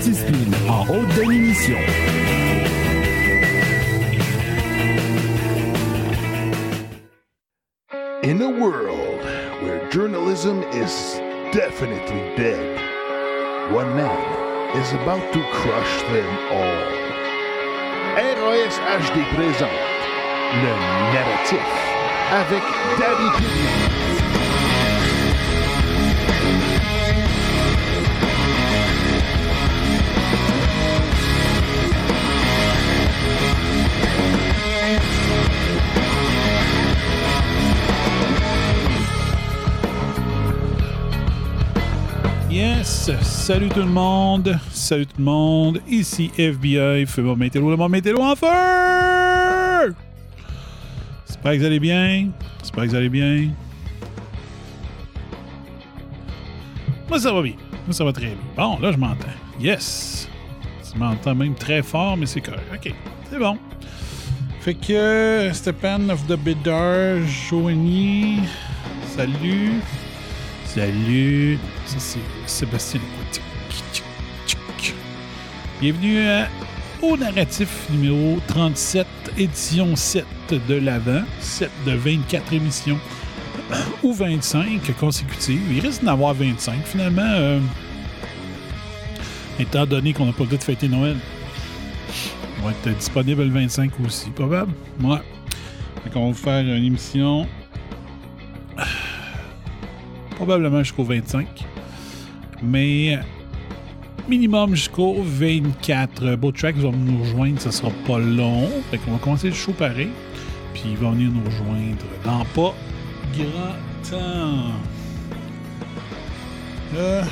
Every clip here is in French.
en haute définition. In a world where journalism is definitely dead, one man is about to crush them all. ROS HD présente le narratif avec Daddy Kidney. Salut tout le monde! Salut tout le monde! Ici FBI, feu mon météo, le mon météo en feu! J'espère que vous allez bien. J'espère que vous allez bien. Moi, ça va bien. Moi, ça va très bien. Bon, là, je m'entends. Yes! Tu m'entends même très fort, mais c'est correct. OK, c'est bon. Fait que Stéphane of the Bidar, Joanie, salut. Salut. Ça, c'est Sébastien. Bienvenue à- au narratif numéro 37, édition 7 de l'Avent. 7 de 24 émissions ou 25 consécutives. Il risque d'en avoir 25 finalement, euh, étant donné qu'on n'a pas le droit de fêter Noël. On va être disponible le 25 aussi, probable. Ouais. Fait qu'on va vous faire une émission probablement jusqu'au 25. Mais minimum jusqu'au 24. Beau Track va nous rejoindre, ça sera pas long. Fait qu'on va commencer le show pareil. Puis il va venir nous rejoindre dans pas grand temps. Euh,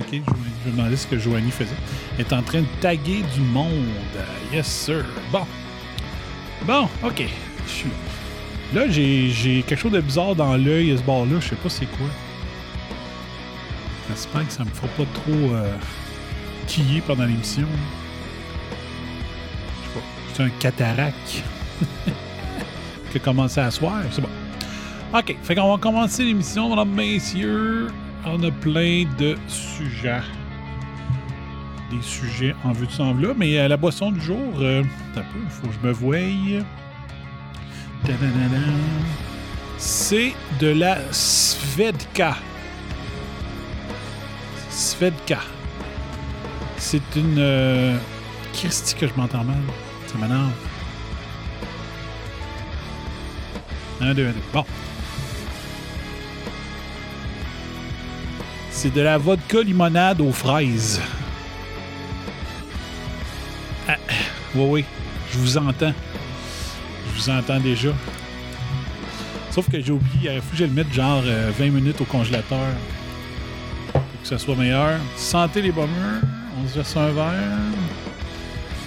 Ok, je vais demander ce que Joanie faisait. Elle est en train de taguer du monde. Yes, sir. Bon. Bon, ok. Je suis là. J'ai quelque chose de bizarre dans l'œil à ce bord-là. Je sais pas c'est quoi. J'espère que ça me fera pas trop euh, quiller pendant l'émission. Je sais pas. C'est un cataracte qui a commencé à soir. C'est bon. OK. Fait qu'on va commencer l'émission, mesdames, messieurs. On a plein de sujets. Des sujets en vue de s'en là. Mais la boisson du jour, euh, faut que je me voie. C'est de la Svedka. Svedka. C'est une. Euh... Que je m'entends mal. Ça m'énerve. Un, deux, un, deux. Bon. C'est de la vodka limonade aux fraises. Oui, oui, je vous entends. Je vous entends déjà. Sauf que j'ai oublié, il faut que je le mette genre euh, 20 minutes au congélateur pour que ça soit meilleur. Sentez les bombeurs. On se verse un verre.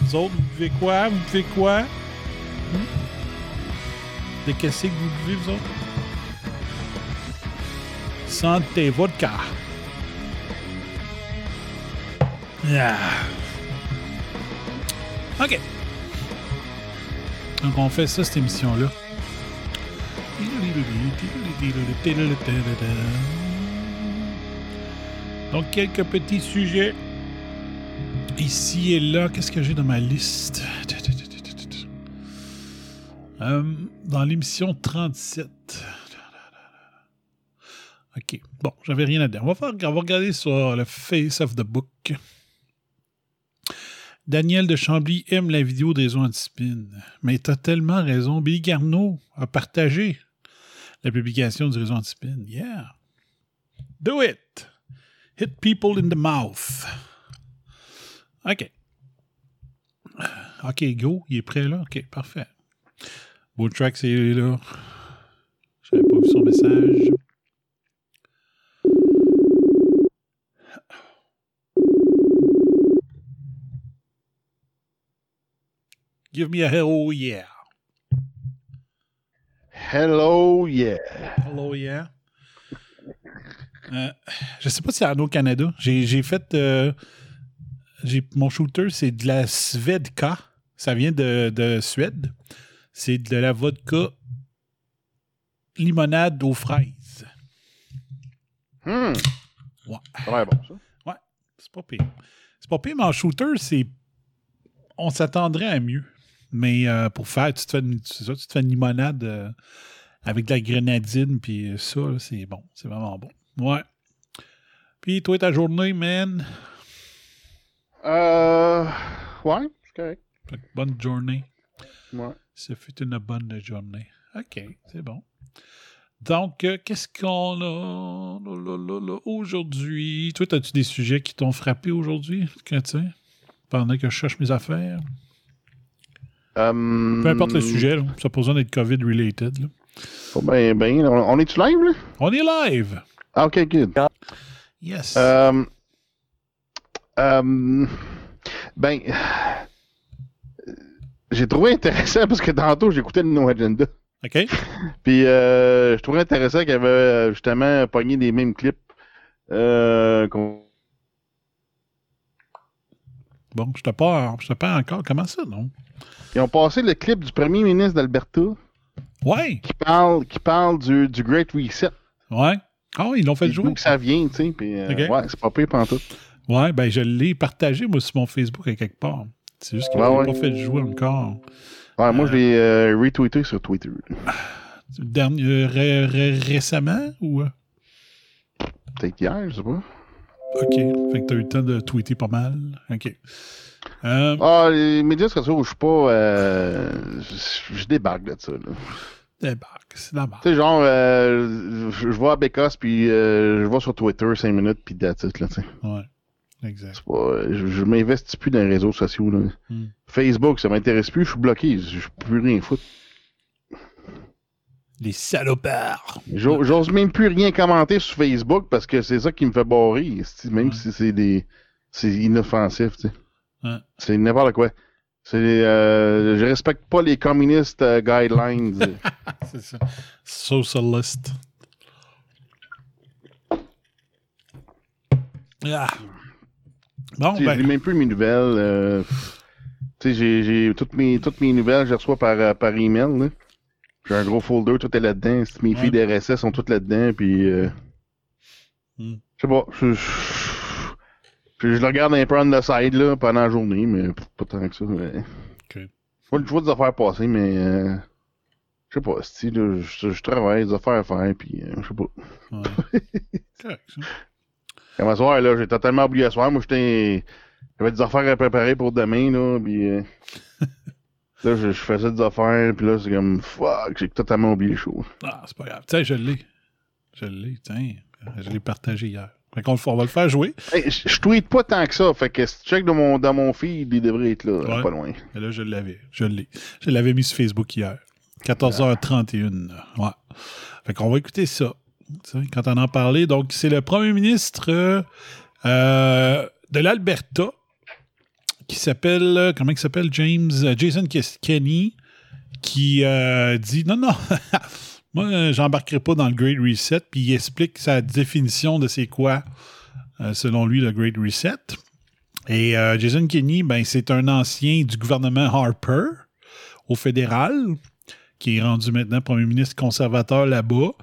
Vous autres, vous buvez quoi? Vous buvez quoi? Hmm? De qu'est-ce que vous buvez, vous autres? Santé vodka. Ah. OK. Donc, on fait ça, cette émission-là. Donc, quelques petits sujets ici et là. Qu'est-ce que j'ai dans ma liste? Euh, dans l'émission 37. OK. Bon, j'avais rien à dire. On va, on va regarder sur le Face of the Book. Daniel de Chambly aime la vidéo des réseaux anti-spin. Mais t'as tellement raison. Billy Garneau a partagé la publication du réseau anti-spin. Yeah. Do it. Hit people in the mouth. OK. OK, go. Il est prêt là? OK, parfait. Beau track, c'est là. J'avais pas vu son message. Give me a hello yeah. Hello, yeah. Hello yeah. Euh, je sais pas si c'est Arnaud Canada. J'ai fait. euh, mon shooter, c'est de la Svedka. Ça vient de, de Suède. C'est de la vodka limonade aux fraises. Hmm. Ouais. L'air bon, ça. C'est pas pire. C'est pas pire, mais en shooter, c'est. On s'attendrait à mieux. Mais euh, pour faire, tu te fais une, c'est ça, tu te fais une limonade euh, avec de la grenadine, puis ça, c'est bon. C'est vraiment bon. Ouais. Puis toi, ta journée, man? Euh. Ouais, c'est correct. Bonne journée. Ouais. Ce fut une bonne journée. OK, c'est bon. Donc, euh, qu'est-ce qu'on a là, là, là, là, aujourd'hui? Toi, as-tu des sujets qui t'ont frappé aujourd'hui? Que, tu sais, pendant que je cherche mes affaires? Euh, Peu importe le sujet, là. ça n'a pas besoin d'être COVID-related. Oh, ben, ben, on, on est-tu live, là? On est live! Ah, ok, good. Yes! Euh, euh, ben, euh, j'ai trouvé intéressant parce que tantôt j'écoutais le No Agenda. OK? Puis euh, je trouvais intéressant qu'il avait euh, justement pogné les mêmes clips. Euh, qu'on- Bon, je te pas, je te pas encore. Comment ça, non? Ils ont passé le clip du premier ministre d'Alberta Ouais! qui parle, qui parle du, du Great Reset. Ouais! Ah, ils l'ont fait jouer? D'où que ça vient, tu sais. Puis euh, Ok. ouais, c'est pas pire pantoute. Ouais, ben je l'ai partagé, moi, sur mon Facebook à quelque part. C'est juste qu'ils Ouais, ouais. pas fait jouer encore. Ouais, moi, je l'ai euh, retweeté sur Twitter. Dernier, euh, ré- ré- récemment ou? euh? Peut-être hier, je sais pas. OK. Fait que t'as eu le temps de tweeter pas mal. OK. Euh, Ah, les médias sociaux, je suis pas. Euh, je, débarque de ça, là. débarque, c'est la. Tu sais, genre, euh, je, vais à Bécasse, puis je vais sur Twitter 5 minutes, puis that's it, là, tu sais. Ouais. Exact. Pas- Je, je m'investis plus dans les réseaux sociaux, là. Hmm. Facebook, ça m'intéresse plus, je suis bloqué, je je peux plus rien foutre. Les salopards. J'o- J'ose même plus rien commenter sur Facebook parce que c'est ça qui me fait barrer, même Ouais. si c'est des. C'est inoffensif, tu sais. Ouais. C'est n'importe quoi. C'est, euh, je respecte pas les communistes euh, guidelines. C'est ça. Socialist. Ah. Bon, ben. même plus mes nouvelles. euh, tu sais, j'ai, j'ai toutes mes, toutes mes nouvelles, je les reçois par, euh, par email. là. J'ai un gros folder, tout est là-dedans. Mes Ouais. filles d'RSS sont toutes là-dedans, puis. Euh, Hmm. Je sais pas. Je, je, je- je le regarde un peu on the side là, pendant la journée, mais pas tant que ça. Mais... Ok. Je vois, des affaires passer, mais. Euh, je sais pas, si là, je, je travaille, des affaires à faire, puis euh, je sais pas. Ouais. Correct, ça. Comme à soir, là, j'ai totalement oublié à soir. Moi, j'étais. J'avais des affaires à préparer pour demain, là, puis. là, je, je faisais des affaires, puis là, c'est comme. Fuck, j'ai totalement oublié les choses. Ah, c'est pas grave. Tiens, je l'ai. Je l'ai, tiens. Je l'ai partagé hier. Fait qu'on le- on va le faire jouer. Hey, je, je tweete pas tant que ça, fait que si tu check dans mon, dans mon feed, il devrait être là, Ouais. pas loin. Et là, je l'avais. Je l'ai. Je l'avais mis sur Facebook hier. 14h31. Ouais. Fait qu'on va écouter ça. Quand on en parlait. Donc, c'est le premier ministre euh, euh, de l'Alberta qui s'appelle. euh, Comment il s'appelle? James. euh, Jason Kenney qui euh, dit non, non. Moi, j'embarquerai pas dans le Great Reset. Puis il explique sa définition de c'est quoi, selon lui, le Great Reset. Et Jason Kenney, ben, c'est un ancien du gouvernement Harper au fédéral, qui est rendu maintenant premier ministre conservateur là-bas.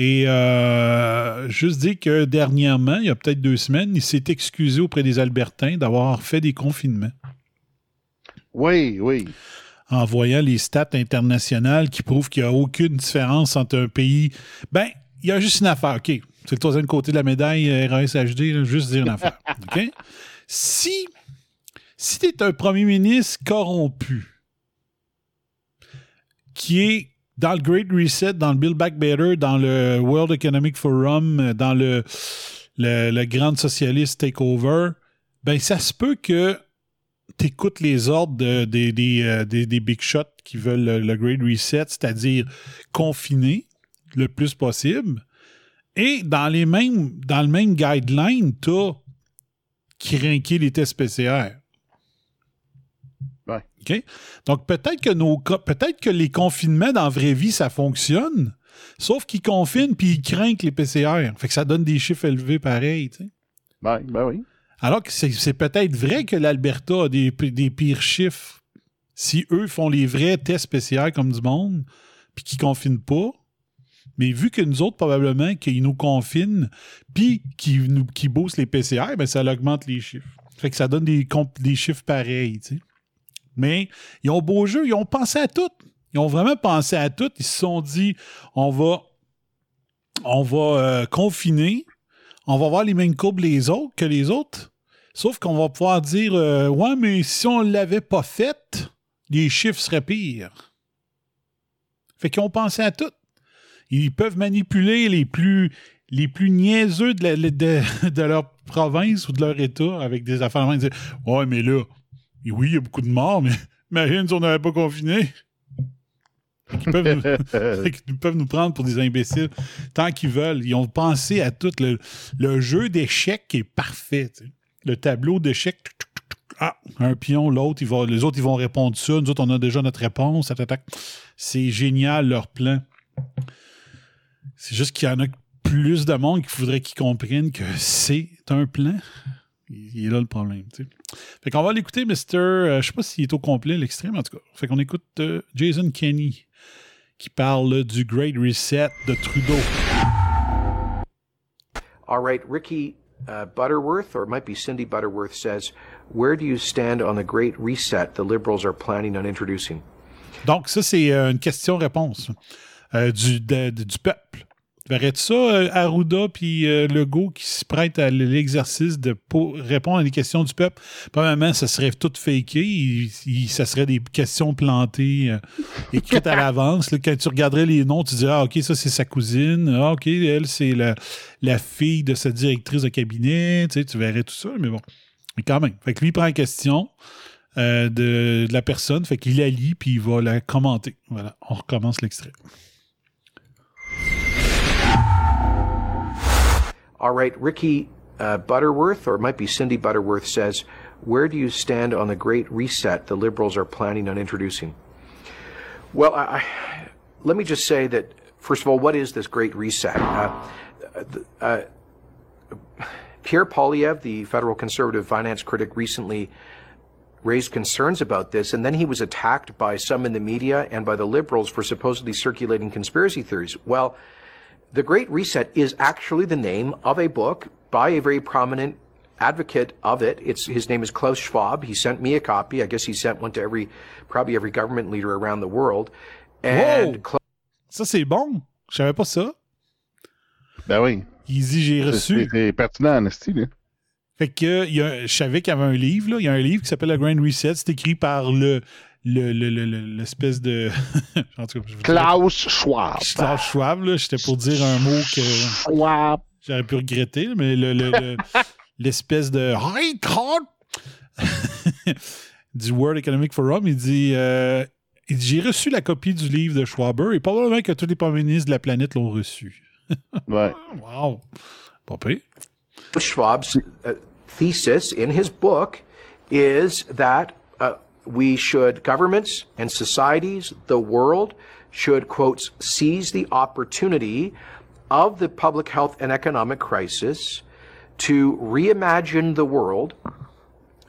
Et euh, juste dire que dernièrement, il y a peut-être deux semaines, il s'est excusé auprès des Albertains d'avoir fait des confinements Oui, oui. en voyant les stats internationales qui prouvent qu'il n'y a aucune différence entre un pays. Ben, il y a juste une affaire, OK. C'est le troisième côté de la médaille euh, RASHD, là, juste dire une affaire. OK? Si, si tu es un premier ministre corrompu qui est dans le Great Reset, dans le Build Back Better, dans le World Economic Forum, dans le, le, Grand Socialist Takeover, ben ça se peut que t'écoutes les ordres euh, des- big shots qui veulent le, Great Reset, c'est-à-dire confiner le plus possible. Et dans les mêmes dans le même guideline, t'as craqué les tests PCR. Donc peut-être que nos co- peut-être que les confinements dans la vraie vie, ça fonctionne. Sauf qu'ils confinent puis ils craignent les PCR. Fait que ça donne des chiffres élevés pareil. Ben, ben oui. Alors que c'est peut-être vrai que l'Alberta a des, pires chiffres Si eux font les vrais tests spéciaux comme du monde, puis qu'ils confinent pas, mais vu que nous autres, probablement, qu'ils nous confinent, puis qu'ils boostent les PCR, ben ça augmente les chiffres. Fait que ça donne des, des chiffres pareils, tu sais. Mais ils ont beau jeu, ils ont pensé à tout. Ils ont vraiment pensé à tout. Ils se sont dit, on va, on va euh, confiner, on va voir les mêmes courbes les autres que les autres. Sauf qu'on va pouvoir dire, euh, ouais, mais si on ne l'avait pas fait, les chiffres seraient pires. Fait qu'ils ont pensé à tout. Ils peuvent manipuler les plus, les plus niaiseux de, de, leur province ou de leur État avec des affaires. Ils disent Ouais, mais là, oui, il y a beaucoup de morts, mais imagine si on n'avait pas confiné. Ils peuvent, nous, ils peuvent, nous, prendre pour des imbéciles tant qu'ils veulent. Ils ont pensé à tout. Le, jeu d'échecs est parfait. Le tableau d'échecs, ah, un pion, l'autre, les autres, ils vont répondre ça. Nous autres, on a déjà notre réponse. C'est génial, leur plan. C'est juste qu'il y en a plus de monde qui faudrait qu'ils comprennent que c'est un plan. Il est là le problème. Fait qu'on va l'écouter, Mr. Euh, je sais pas s'il est au complet, l'extrême, en tout cas. Fait qu'on écoute euh, Jason Kenny qui parle du Great Reset de Trudeau. All right, Ricky uh, Butterworth, or it might be Cindy Butterworth, says, Where do you stand on the Great Reset the Liberals are planning on introducing? Donc, ça, c'est euh, une question-réponse euh, du, de, du peuple. Verrais-tu ça, euh, Arruda puis euh, Legault qui se prêtent à l'exercice de répondre à des questions du peuple? Premièrement, ça serait tout faké. ça serait des questions plantées, euh, écrites à l'avance. Quand tu regarderais les noms, tu dirais, ah, OK, ça, c'est sa cousine. Ah, OK, elle, c'est la, la, fille de sa directrice de cabinet. Tu, sais, tu verrais tout ça, mais bon. Mais quand même. Fait que lui, il prend la question. de, de, la personne, fait qu'il la lit puis il va la commenter. Voilà, on recommence l'extrait. All right, Ricky uh, Butterworth, or it might be Cindy Butterworth, says, Where do you stand on the great reset the Liberals are planning on introducing? Well, I, let me just say that, first of all, what is this great reset? Uh, uh, Pierre Polyev, the federal conservative finance critic, recently raised concerns about this, and then he was attacked by some in the media and by the liberals for supposedly circulating conspiracy theories. Well, the Great Reset is actually the name of a book by a very prominent advocate of it. It's his name is Klaus Schwab. He sent me a copy. I guess he sent one to every probably every government leader around the world. And Whoa. ça c'est bon. Je savais pas ça. Ben oui. Il dit j'ai reçu. C'est pertinent, en style. Fait que il y a, je savais qu'il y avait un livre. Là. Il y a un livre qui s'appelle The Grand Reset. C'est écrit par le l'espèce de. Klaus Schwab. Klaus Schwab, là, j'étais pour dire un mot que. Schwab. J'aurais pu regretter, mais l'espèce de. du World Economic Forum, il dit. Euh, j'ai reçu la copie du livre de Schwaber et probablement que tous les premiers ministres de la planète l'ont reçu. ouais. Wow. Pas pire. Schwab's uh, thesis in his book is that uh, we should, governments and societies, the world, should, quote, seize the opportunity of the public health and economic crisis to reimagine the world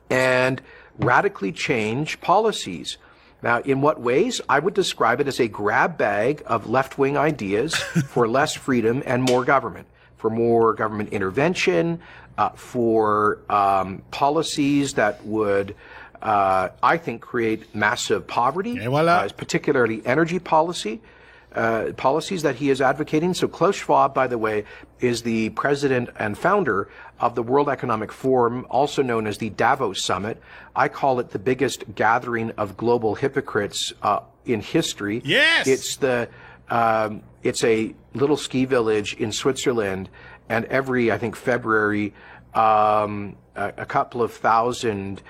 and radically change policies. Now, in what ways? I would describe it as a grab bag of left wing ideas for less freedom and more government, for more government intervention, uh, for um, policies that would uh, I think, create massive poverty, voilà. uh, particularly energy policy. Uh, policies that he is advocating. So Klaus Schwab, by the way, is the president and founder of the World Economic Forum, also known as the Davos Summit. I call it the biggest gathering of global hypocrites uh, in history. Yes, it's the um, it's a little ski village in Switzerland, and every I think February. Um, a, a couple of thousand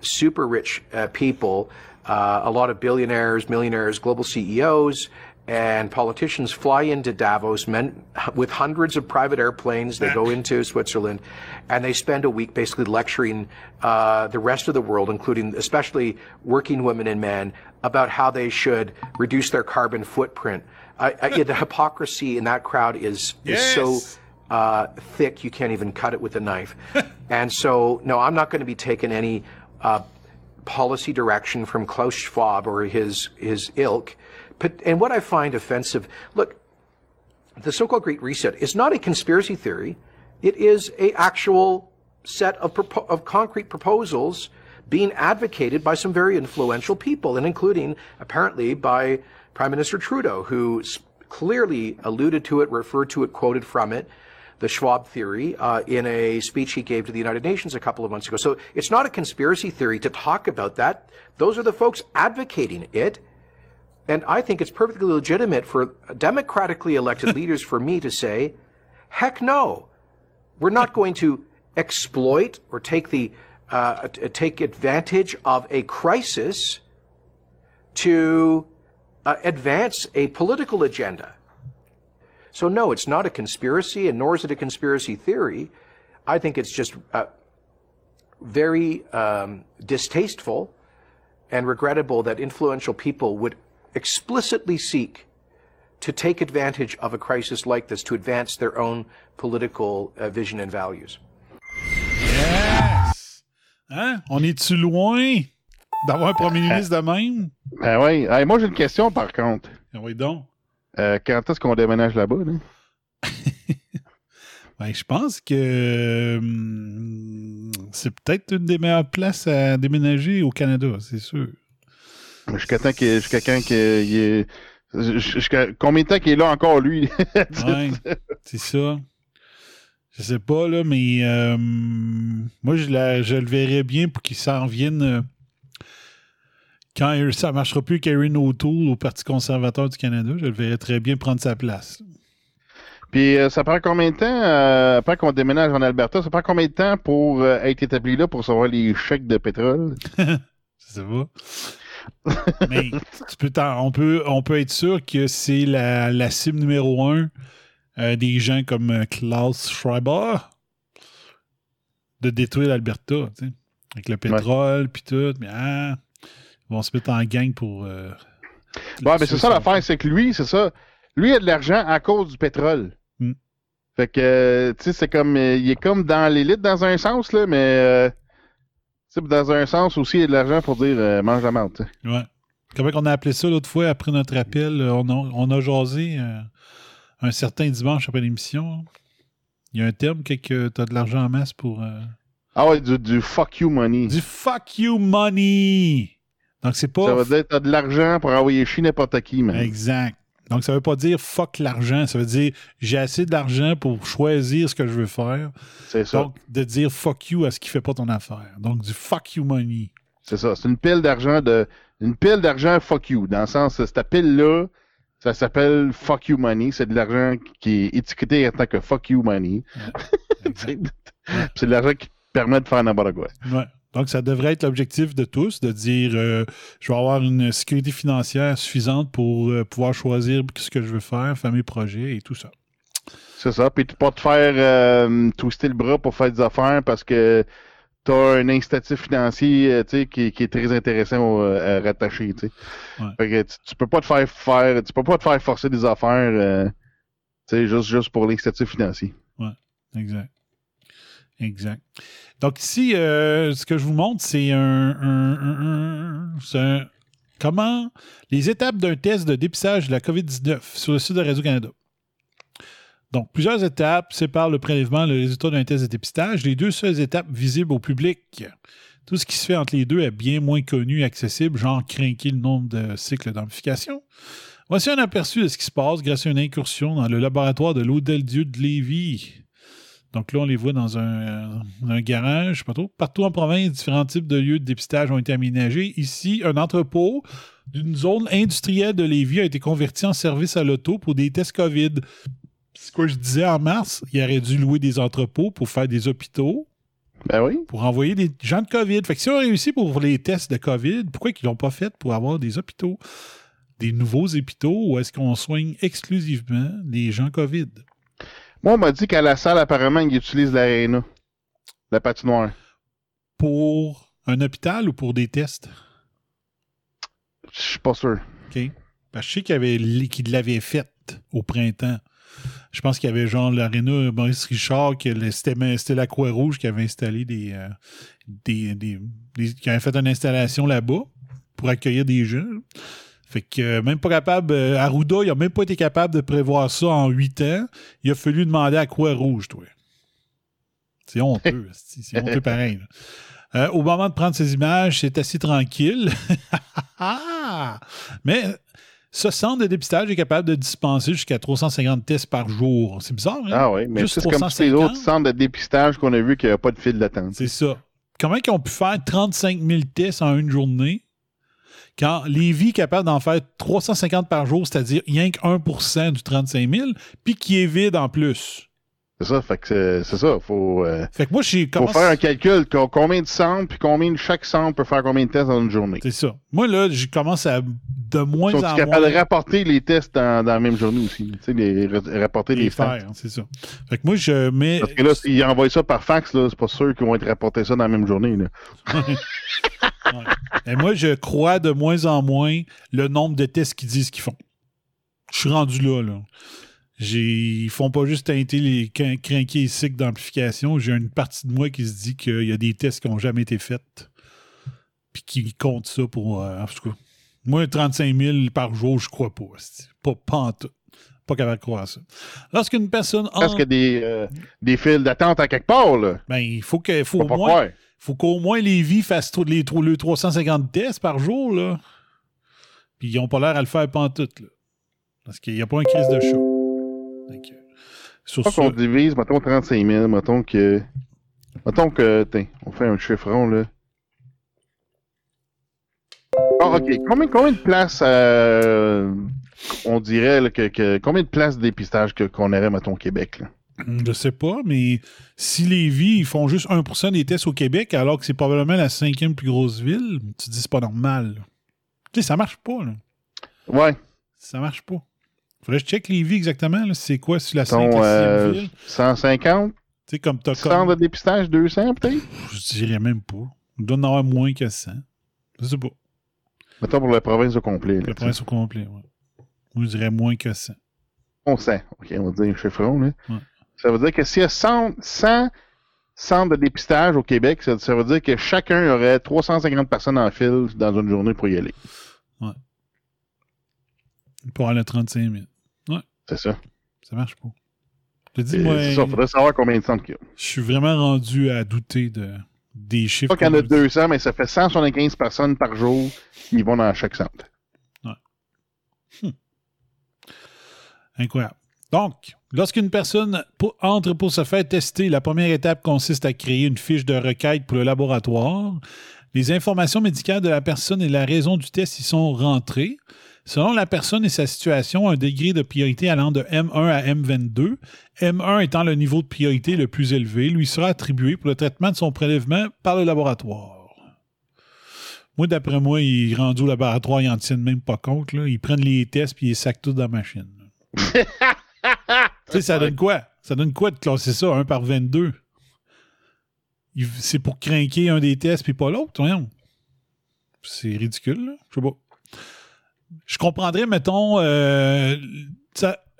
super rich uh, people, uh, a lot of billionaires, millionaires, global CEOs, and politicians fly into Davos men, with hundreds of private airplanes. They go into Switzerland and they spend a week basically lecturing uh, the rest of the world, including especially working women and men, about how they should reduce their carbon footprint. I, I, the hypocrisy in that crowd is, yes. is so uh, thick you can't even cut it with a knife. and so, no, I'm not going to be taking any uh, policy direction from Klaus Schwab or his his ilk. But, and what I find offensive, look, the so-called Great Reset is not a conspiracy theory. It is a actual set of, propo- of concrete proposals being advocated by some very influential people, and including apparently by Prime Minister Trudeau, who clearly alluded to it, referred to it, quoted from it, the Schwab theory, uh, in a speech he gave to the United Nations a couple of months ago. So it's not a conspiracy theory to talk about that. Those are the folks advocating it. And I think it's perfectly legitimate for democratically elected leaders for me to say, heck no. We're not going to exploit or take the uh, take advantage of a crisis to uh, advance a political agenda. So no, it's not a conspiracy, and nor is it a conspiracy theory. I think it's just uh, very um, distasteful and regrettable that influential people would explicitly seek to take advantage of a crisis like this to advance their own political uh, vision and values. Yes! Hein? On est-tu loin d'avoir un premier ministre de même? Ben oui. Hey, moi, j'ai une question, par contre. Oui, donc. Euh, quand est-ce qu'on déménage là-bas? Là? Ben, je pense que hum, c'est peut-être une des meilleures places à déménager au Canada, c'est sûr. Jusqu'à temps qu'il qu'il est... Jusqu'à combien de temps qu'il est là encore, lui? Ouais, c'est ça. Je sais pas, là, mais euh, moi, je, la- je le verrais bien pour qu'il s'en revienne euh, quand ça marchera plus Karen O'Toole au Parti conservateur du Canada. Je le verrais très bien prendre sa place. Puis euh, ça prend combien de temps, euh, après qu'on déménage en Alberta, ça prend combien de temps pour euh, être établi là pour recevoir les chèques de pétrole? Je sais pas. Mais tu peux on, peut, on peut être sûr que c'est la, la cible numéro un des gens comme Klaus Schreiber de détruire l'Alberta, tu sais, avec le pétrole puis tout. Mais ah, vont se mettre en gang pour. euh, Ouais, mais c'est ça l'affaire, c'est que lui, c'est ça. Lui, il a de l'argent à cause du pétrole. Hmm. Fait que, euh, tu sais, c'est comme. euh, il est comme dans l'élite dans un sens, là, mais. euh, tu sais, dans un sens aussi, il a de l'argent pour dire euh, mange la menthe. Ouais. Comment on a appelé ça l'autre fois après notre appel? euh, On a, on a jasé euh, un certain dimanche après l'émission. Il y a un terme que, que tu as de l'argent en masse pour. euh, Ah ouais, du, du fuck you money. Du fuck you money! Donc, c'est pas. Ça veut dire que t'as de l'argent pour envoyer chier n'importe qui, man. Exact. Donc, ça veut pas dire fuck l'argent. Ça veut dire j'ai assez d'argent pour choisir ce que je veux faire. C'est ça. Donc, de dire fuck you à ce qui fait pas ton affaire. Donc, du fuck you money. C'est ça. C'est une pile d'argent de. Une pile d'argent fuck you. Dans le sens, cette pile-là, ça s'appelle fuck you money. C'est de l'argent qui est étiqueté en tant que fuck you money. C'est de l'argent qui permet de faire n'importe quoi. Ouais. Donc, ça devrait être l'objectif de tous, de dire euh, je vais avoir une sécurité financière suffisante pour euh, pouvoir choisir ce que je veux faire, faire mes projets et tout ça. C'est ça. Puis tu peux pas te faire euh, twister le bras pour faire des affaires parce que t'as un incitatif financier tu qui, qui est très intéressant à rattacher. Tu. Ouais. Fait que tu, tu peux pas te faire faire. Tu peux pas te faire forcer des affaires tu juste, juste pour l'incitatif financier. Exact. Exact. Donc ici, euh, ce que je vous montre, c'est un, comment les étapes d'un test de dépistage de la COVID-19 sur le site de Radio-Canada. Donc, plusieurs étapes séparent le prélèvement le résultat d'un test de dépistage. Les deux seules étapes visibles au public. Tout ce qui se fait entre les deux est bien moins connu et accessible, genre craquer le nombre de cycles d'amplification. Voici un aperçu de ce qui se passe grâce à une incursion dans le laboratoire de l'Hôtel-Dieu de Lévis. Donc là, on les voit dans un, un garage, je sais pas trop. Partout en province, différents types de lieux de dépistage ont été aménagés. Ici, un entrepôt d'une zone industrielle de Lévis a été converti en service à l'auto pour des tests COVID. C'est ce que je disais en mars, il aurait dû louer des entrepôts pour faire des hôpitaux, Ben oui. pour envoyer des gens de COVID. Fait que si on réussit pour les tests de COVID, pourquoi ils l'ont pas fait pour avoir des hôpitaux? Des nouveaux hôpitaux ou est-ce qu'on soigne exclusivement les gens COVID? Moi, on m'a dit qu'à la salle, apparemment, ils utilisent l'aréna. La patinoire. Pour un hôpital ou pour des tests? Je suis pas sûr. OK. Parce que je sais qu'il avait qu'il l'avait faite au printemps. Je pense qu'il y avait genre l'aréna Maurice Richard, c'était la Croix-Rouge qui avait installé des, euh, des, des, des- qui avaient fait une installation là-bas pour accueillir des gens. Fait que euh, même pas capable. euh, Arruda, il a même pas été capable de prévoir ça en huit ans. Il a fallu demander à quoi rouge, toi. C'est honteux. c'est honteux pareil. Euh, au moment de prendre ces images, c'est assez tranquille. Mais ce centre de dépistage est capable de dispenser jusqu'à 350 tests par jour. C'est bizarre, hein? Ah oui, mais c'est comme tous les 350. autres centres de dépistage qu'on a vu qu'il n'y a pas de fil d'attente. C'est ça. Comment ils ont pu faire 35 000 tests en une journée? Quand Lévis est capable d'en faire 350 par jour, c'est-à-dire rien que 1% du 35 000, puis qui est vide en plus? C'est ça, fait que c'est- ça. Faut, euh, Fait que moi, j'ai faut faire un calcul. co- Combien de centres, puis combien de chaque centre peut faire combien de tests dans une journée. C'est ça. Moi, là, je commence à de moins en moins de rapporter les tests dans, dans la même journée aussi? Tu sais, les, ra- rapporter les, faire, c'est ça. Fait que moi, je mets... Parce que là, s'ils envoient ça par fax, là, c'est pas sûr qu'ils vont être rapportés ça dans la même journée. Là. Et moi, je crois de moins en moins le nombre de tests qu'ils disent qu'ils font. Je suis rendu là, là. Ils font pas juste teinter les crin- crinqués et cycles d'amplification. J'ai une partie de moi qui se dit qu'il y a des tests qui n'ont jamais été faits. Puis qui comptent ça pour. euh, en tout cas, moi, 35 000 par jour, je crois pas. Pas, pas en tout. Pas capable de croire ça. Lorsqu'une personne. Parce en- que des, euh, des fils d'attente à quelque part, là. Ben, il faut que, faut au moins. Faut qu'au moins Lévis fasse les, tro- le 350 tests par jour, là. Puis ils n'ont pas l'air à le faire pantoute, là. Parce qu'il n'y a pas un crise de chat. Donc, sur ça, qu'on divise, mettons 35 000, mettons que. Mettons que. Tiens, on fait un chiffron, là. Ah, ok. Combien, combien de places, euh, on dirait, là, que, que- Combien de places de dépistage qu'on aurait, mettons, au Québec, là? Je sais pas, mais si Lévis, ils font juste 1% des tests au Québec, alors que c'est probablement la cinquième plus grosse ville, tu te dis c'est pas normal. là. Tu sais, ça marche pas, là. Ouais. Ça marche pas. Faudrait que je check Lévis exactement, là, c'est quoi si la Mettons, cinquième euh, ville? 150 Tu sais, comme t'as centres comme... de dépistage, 200 peut-être? Je dirais même pas. Il doit en avoir moins que 100. Je sais pas. Mettons pour la province au complet. là, Le prince au complet, ouais. Je dirais moins que 100. On sait. OK, on va dire un chiffron. Là. Ouais. Ça veut dire que s'il y a 100, 100 centres de dépistage au Québec, ça, ça veut dire que chacun aurait 350 personnes en file dans une journée pour y aller. Pour aller à 35 000. C'est ça. Ça marche pas. Je dis, moi, ça. faudrait savoir combien de centres qu'il y a. je suis vraiment rendu à douter de, des chiffres. Pas qu'il y en a qu'on nous dit. 200, mais ça fait 175 personnes par jour qui vont dans chaque centre. Incroyable. Donc, lorsqu'une personne entre pour se faire tester, la première étape consiste à créer une fiche de requête pour le laboratoire. Les informations médicales de la personne et la raison du test y sont rentrées. Selon la personne et sa situation, un degré de priorité allant de M1 à M22, M1 étant le niveau de priorité le plus élevé, lui sera attribué pour le traitement de son prélèvement par le laboratoire. Moi, d'après moi, ils rendus au laboratoire, ils n'en tiennent même pas compte. Ils prennent les tests puis ils sacent tout dans la machine. tu sais, ça donne quoi? Ça donne quoi de classer ça 1 par 22? Il- C'est pour craquer un des tests puis pas l'autre, voyons. C'est ridicule, là. Je sais pas. Je comprendrais, mettons, euh,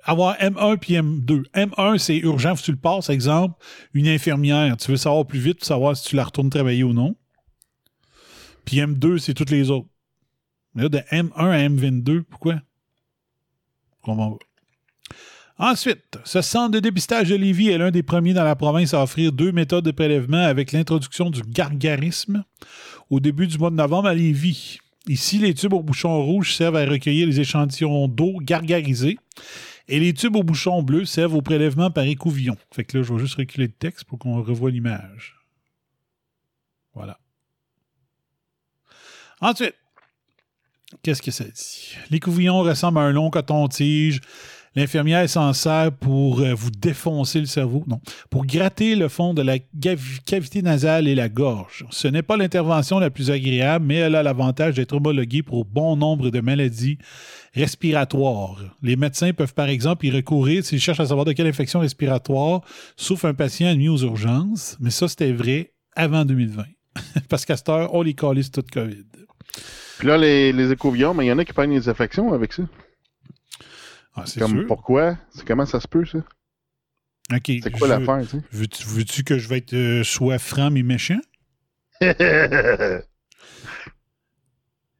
avoir M1 puis M2. M1, c'est urgent, faut que tu le passes. Exemple, une infirmière, tu veux savoir plus vite pour savoir si tu la retournes travailler ou non. Puis M2, c'est toutes les autres. Mais là, de M1 à M22, pourquoi? Je comprends pas. Ensuite, ce centre de dépistage de Lévis est l'un des premiers dans la province à offrir deux méthodes de prélèvement avec l'introduction du gargarisme au début du mois de novembre à Lévis. Ici, les tubes au bouchon rouge servent à recueillir les échantillons d'eau gargarisés et les tubes au bouchon bleu servent au prélèvement par écouvillon. Fait que là, je vais juste reculer le texte pour qu'on revoie l'image. Voilà. Ensuite, qu'est-ce que ça dit? L'écouvillon ressemble à un long coton-tige. L'infirmière s'en sert pour euh, vous défoncer le cerveau, non, pour gratter le fond de la cavité nasale et la gorge. Ce n'est pas l'intervention la plus agréable, mais elle a l'avantage d'être homologuée pour bon nombre de maladies respiratoires. Les médecins peuvent par exemple y recourir s'ils cherchent à savoir de quelle infection respiratoire souffre un patient admis aux urgences, mais ça c'était vrai avant 2020. Parce qu'à cette heure, on les calisse toute COVID. Puis là, les, les écouvillons, mais il y en a qui prennent des affections avec ça. Ah, c'est Comme sûr. pourquoi? C'est comment ça se peut, ça? OK. C'est quoi je- l'affaire, tu sais? Veux-tu, veux-tu que je vais être euh, soit franc mais méchant?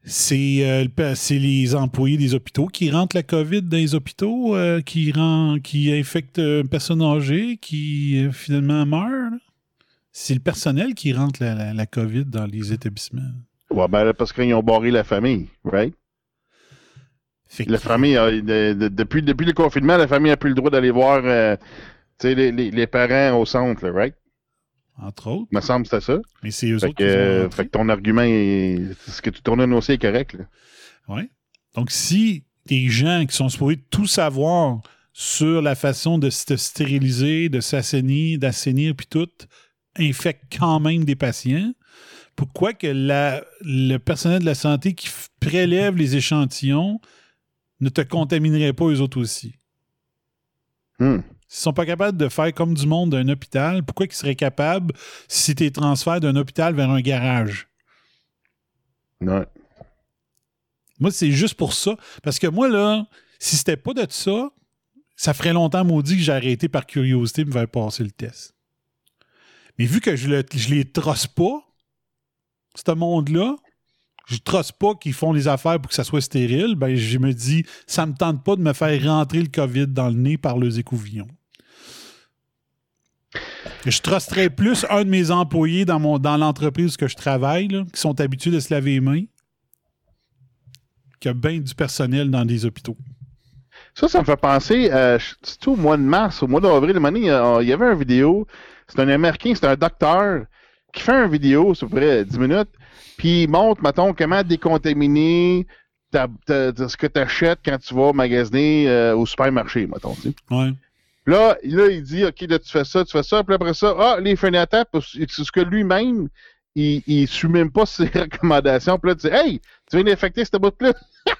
C'est euh, c'est les employés des hôpitaux qui rentrent la COVID dans les hôpitaux, euh, qui, rend, qui infectent une personne âgée, qui euh, finalement meurt. là. C'est le personnel qui rentre la, la- la COVID dans les établissements. Ouais, ben, parce qu'ils ont barré la famille, right? La famille, a- de- de- depuis, depuis le confinement, la famille a plus le droit d'aller voir euh, les, les, les parents au centre, là, right? entre autres. Il me semble que c'était ça. Mais c'est eux Fait autres que, qui sont euh, fait que ton argument, est, ce que tu tournes aussi est correct. Ouais. Donc, si des gens qui sont supposés tout savoir sur la façon de se stériliser, de s'assainir, d'assainir, puis tout, infectent quand même des patients, pourquoi que la- le personnel de la santé qui prélève les échantillons ne te contaminerait pas eux autres aussi? Hmm. S'ils sont pas capables de faire comme du monde d'un hôpital, pourquoi qu'ils seraient capables si tu transfères d'un hôpital vers un garage? Ouais. Moi, c'est juste pour ça. Parce que moi, là, si c'était pas de ça, ça ferait longtemps, maudit, que j'ai arrêté par curiosité de me faire passer le test. Mais vu que je, le, je les trosse pas, ce monde-là, je trosse pas qu'ils font les affaires pour que ça soit stérile, ben je me dis, ça me tente pas de me faire rentrer le COVID dans le nez par les écouvillons. Je trusterais plus un de mes employés dans, dans l'entreprise que je travaille, qui sont habitués de se laver les mains, a bien du personnel dans des hôpitaux. Ça, ça me fait penser, euh, c'est au mois de mars, au mois d'avril, donné, il y avait une vidéo, c'est un Américain, c'est un docteur, qui fait une vidéo, c'est près 10 minutes, puis il montre, mettons, comment décontaminer ta- ta- ta- ce que tu achètes quand tu vas magasiner euh, au supermarché, mettons. tu sais. Ouais. Là, là, il dit, OK, là, tu fais ça, tu fais ça, puis après ça, ah, les fenêtres, c'est ce que lui-même, il, il suit même pas ses recommandations, puis là, tu dis, hey, tu viens d'infecter cette bout-là.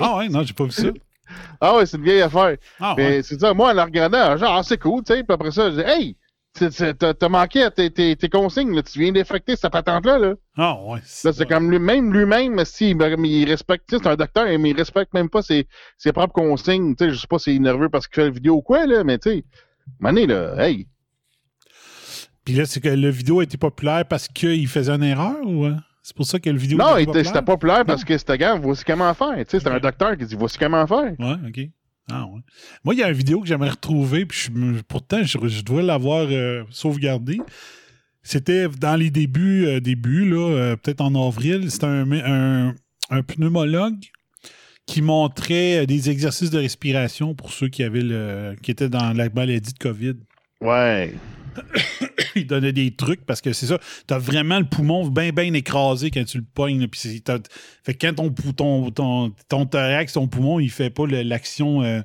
Ah ouais, non, j'ai pas vu ça. Ah ouais, c'est une vieille affaire. Ah ouais. c'est ça, moi, en la regardant, genre, ah, c'est cool, tu sais. Puis après ça, je dis, hey, t'as manqué à tes, tes, tes consignes, là. Tu viens d'infecter cette patente-là, là. Ah ouais. Là, c'est comme lui-même, lui-même, si, il, respecte, c'est un docteur, mais il respecte même pas ses, ses propres consignes. Sais, je sais pas s'il est nerveux parce qu'il fait la vidéo ou quoi, là, mais tu sais, mané, là, hey. Puis là, c'est que le vidéo a été populaire parce qu'il faisait une erreur ou. euh, C'est pour ça que le vidéo Non, était- c'était populaire? parce que c'était, gars, voici comment faire. Tu sais, Ok. un docteur qui dit, voici comment faire. Ouais, OK. Ah ouais. Moi, il y a une vidéo que j'aimerais retrouver, puis pourtant, je, je dois l'avoir euh, sauvegardée. C'était dans les débuts, euh, débuts là, euh, peut-être en avril. C'était un, un, pneumologue qui montrait des exercices de respiration pour ceux qui avaient le, qui étaient dans la maladie de COVID. Ouais. il donnait des trucs parce que c'est ça, t'as vraiment le poumon bien, bien écrasé quand tu le pognes. fait que quand ton, ton, ton, thorax, ton poumon, il fait pas l'action euh,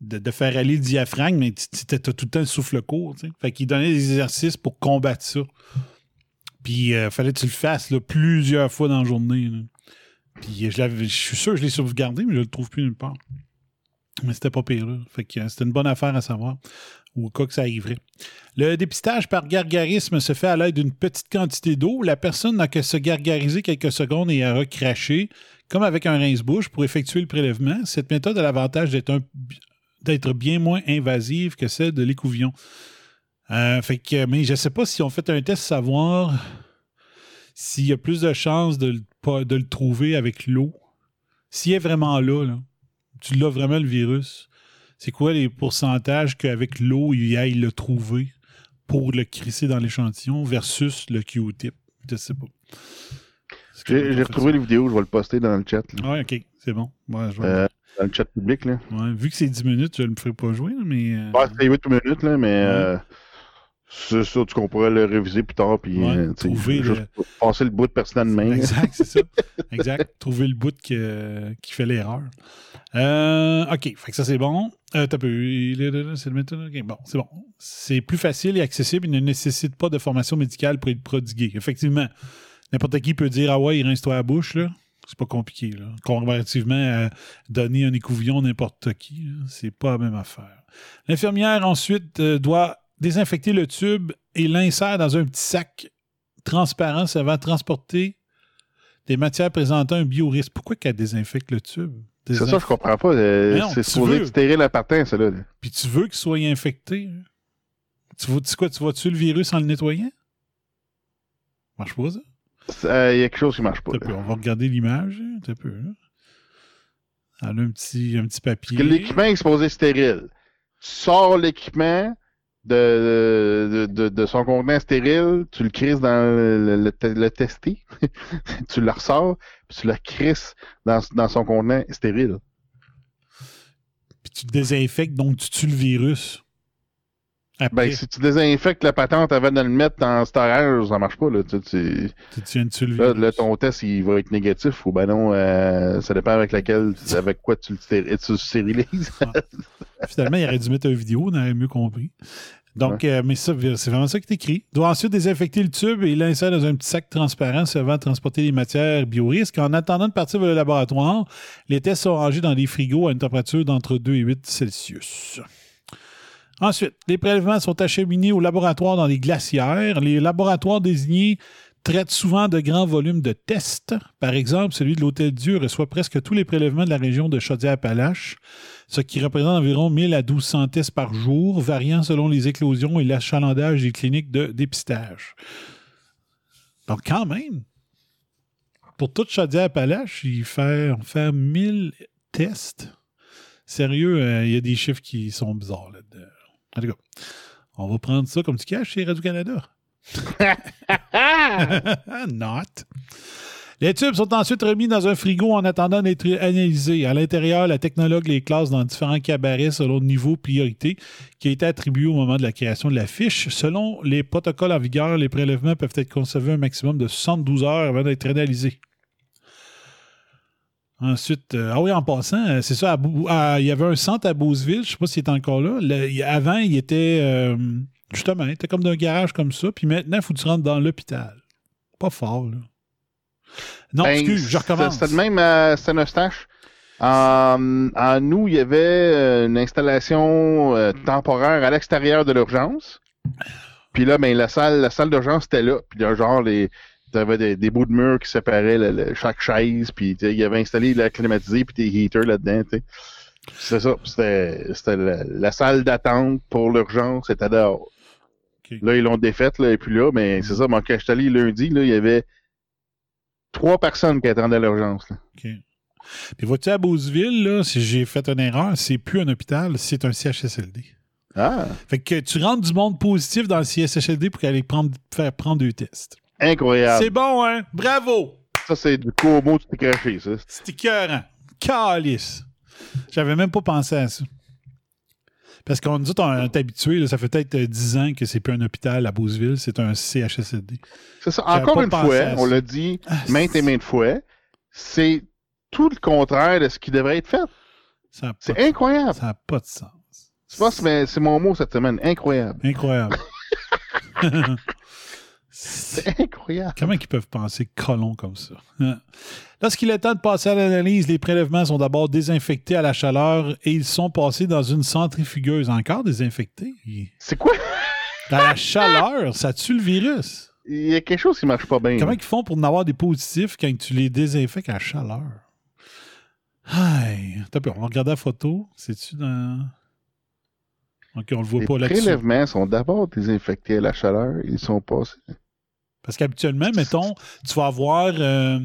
de, faire aller le diaphragme, mais t'as tout le temps le souffle court. Fait qu'il donnait des exercices pour combattre ça. Puis euh, fallait que tu le fasses plusieurs fois dans la journée. Puis je suis sûr que je l'ai sauvegardé, mais je le trouve plus nulle part. Mais c'était pas pire, là. Fait que euh, c'était une bonne affaire à savoir. Ou au cas que ça arriverait. Le dépistage par gargarisme se fait à l'aide d'une petite quantité d'eau. La personne n'a que se gargariser quelques secondes et à recracher, comme avec un rince-bouche, pour effectuer le prélèvement. Cette méthode a l'avantage d'être bien moins invasive que celle de l'écouvillon. Euh, fait que, mais je ne sais pas si on fait un test savoir s'il y a plus de chances de, le- pas- de le trouver avec l'eau. S'il est vraiment là, là, tu l'as vraiment le virus, c'est quoi les pourcentages qu'avec l'eau, il aille le trouver pour le crisser dans l'échantillon versus le Q-tip? Je sais pas. J'ai retrouvé les vidéos, je vais le poster dans le chat. Ouais, ok, c'est bon. Ouais, je vais- Euh, dans le chat public, là. ouais, vu que c'est 10 minutes, je ne me ferai pas jouer, mais. euh, Ouais, c'est 8 minutes, là, mais euh, c'est ça, tu qu'on pourrait le réviser plus tard, puis Ouais, euh, trouver juste le- passer le bout de personnel de main. Exact, c'est ça. Exact. Trouver le bout que- qui fait l'erreur. Euh, OK, fait que ça, c'est bon. Euh, t'as là, C'est le méthode. OK, bon, c'est bon. C'est plus facile et accessible. Il ne nécessite pas de formation médicale pour être prodigué. Effectivement, n'importe qui peut dire Ah ouais, il rince-toi la bouche, là. C'est pas compliqué, là. Comparativement à donner un écouvillon à n'importe qui, c'est pas la même affaire. L'infirmière, ensuite, doit désinfecter le tube et l'insère dans un petit sac transparent servant à transporter des matières présentant un biorisque. Pourquoi qu'elle désinfecte le tube? C'est ça, je comprends pas. euh, c'est supposé être stérile à partant, ça, là. Puis tu veux qu'il soit infecté? hein? Tu vois, tu, quoi, tu vois-tu le virus en le nettoyant? Marche pas, ça? Ça- Il y a quelque chose qui marche pas. Peu. On va regarder l'image. hein, t'as peu. hein. Elle a un petit, un petit papier. L'équipement est supposé stérile. Tu sors l'équipement de, de, de, son contenant stérile, tu le crises dans le, le, le testé, tu le ressors, puis tu le crisses dans, dans son contenant stérile. Puis tu désinfectes, donc tu tues le virus. Après, Ben, si tu désinfectes la patente avant de le mettre dans storage, ça marche pas. Là, tu, tu- tu, le là, là, ton test, il va être négatif ou ben non, euh, ça dépend avec laquelle, avec quoi tu le tu le stérilises. Finalement, il aurait dû mettre une vidéo, on aurait mieux compris. Donc, euh, mais ça, c'est vraiment ça qui est écrit. doit ensuite désinfecter le tube et l'insérer dans un petit sac transparent servant à transporter les matières biorisques. En attendant de partir vers le laboratoire, les tests sont rangés dans des frigos à une température d'entre 2 et 8 Celsius. Ensuite, les prélèvements sont acheminés au laboratoire dans les glacières. Les laboratoires désignés traitent souvent de grands volumes de tests. Par exemple, celui de l'Hôtel Dieu reçoit presque tous les prélèvements de la région de Chaudière-Appalaches, ce qui représente environ 1000 à 1200 tests par jour, variant selon les éclosions et l'achalandage des cliniques de dépistage. Donc, quand même, pour toute Chaudière-Appalaches, il fait, on fait 1000 tests. Sérieux, euh, il y a des chiffres qui sont bizarres là-dedans. En tout cas, on va prendre ça comme tu caches chez Radio-Canada. Not. Les tubes sont ensuite remis dans un frigo en attendant d'être analysés. À l'intérieur, la technologue les classe dans différents cabarets selon le niveau priorité qui a été attribué au moment de la création de la fiche. Selon les protocoles en vigueur, les prélèvements peuvent être conservés un maximum de 72 heures avant d'être analysés. Ensuite, euh, ah oui, en passant, euh, c'est ça, à Bou- à- il y avait un centre à Beauceville, je ne sais pas s'il est encore là. Le- avant, il était, euh, justement, il était comme d'un garage comme ça, puis maintenant, il faut que tu rentres dans l'hôpital. Pas fort, là. Non, Ben, excuse, je recommence. C'était de même à Saint-Eustache. En, en nous, il y avait une installation euh, temporaire à l'extérieur de l'urgence. Puis là, ben, la salle, la salle d'urgence était là. Puis là, genre, les, t'avais des, des bouts de mur qui séparaient le- le- chaque chaise. Puis il y avait installé la climatisée puis des heaters là-dedans. C'est ça. C'était la, la salle d'attente pour l'urgence. C'était dehors. Là, ils l'ont défaite, là, et puis là, mais c'est ça. Moi, quand je allé lundi, là, il y avait trois personnes qui attendaient l'urgence. OK. Puis vois-tu, à Beauceville, là, si j'ai fait une erreur, c'est plus un hôpital, c'est un CHSLD. Ah, Fait que tu rentres du monde positif dans le CHSLD pour aller prendre, faire prendre deux tests. Incroyable. C'est bon, hein? Bravo! Ça, c'est du Como tu t'es craché, ça. C'est écœurant. Calice. J'avais même pas pensé à ça. Parce qu'on nous dit on est habitué, là, ça fait peut-être euh, 10 ans que c'est plus un hôpital à Beauceville, c'est un CHSLD. C'est ça. Encore une fois, on l'a dit Ah, maintes et maintes fois, c'est tout le contraire de ce qui devrait être fait. N'a C'est incroyable. ça a pas de sens. Tu vois, c'est c'est mon mot cette semaine. Incroyable. Incroyable. C'est incroyable. Comment ils peuvent penser colon comme ça? Hein? Lorsqu'il est temps de passer à l'analyse, les prélèvements sont d'abord désinfectés à la chaleur et ils sont passés dans une centrifugeuse. Encore désinfectés? C'est quoi? Dans la chaleur, ça tue le virus. Il y a quelque chose qui marche pas bien. Comment ils font pour en avoir des positifs quand tu les désinfectes à la chaleur? Aïe. Attends on va regarder la photo. C'est-tu dans. Ok, on le voit Les pas là-dessus. prélèvements sont d'abord désinfectés à la chaleur. Ils sont passés. Parce qu'habituellement, mettons, tu vas avoir. euh,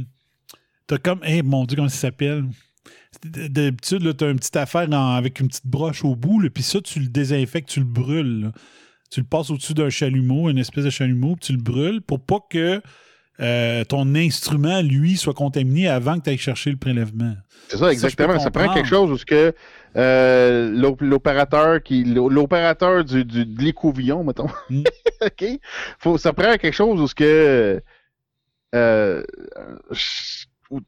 t'as comme. Eh, mon Dieu, comment ça s'appelle? D'habitude, là, t'as une petite affaire avec une petite broche au bout, puis ça, tu le désinfectes, tu le brûles. là. Tu le passes au-dessus d'un chalumeau, une espèce de chalumeau, puis tu le brûles pour pas que euh, ton instrument, lui, soit contaminé avant que tu ailles chercher le prélèvement. C'est ça, exactement. peux Ça, prend quelque chose où ce que euh, l'op- l'opérateur qui l'opérateur du, du de l'écouvillon, mettons. Mm. OK? Faut, ça prend quelque chose où ce que euh, où-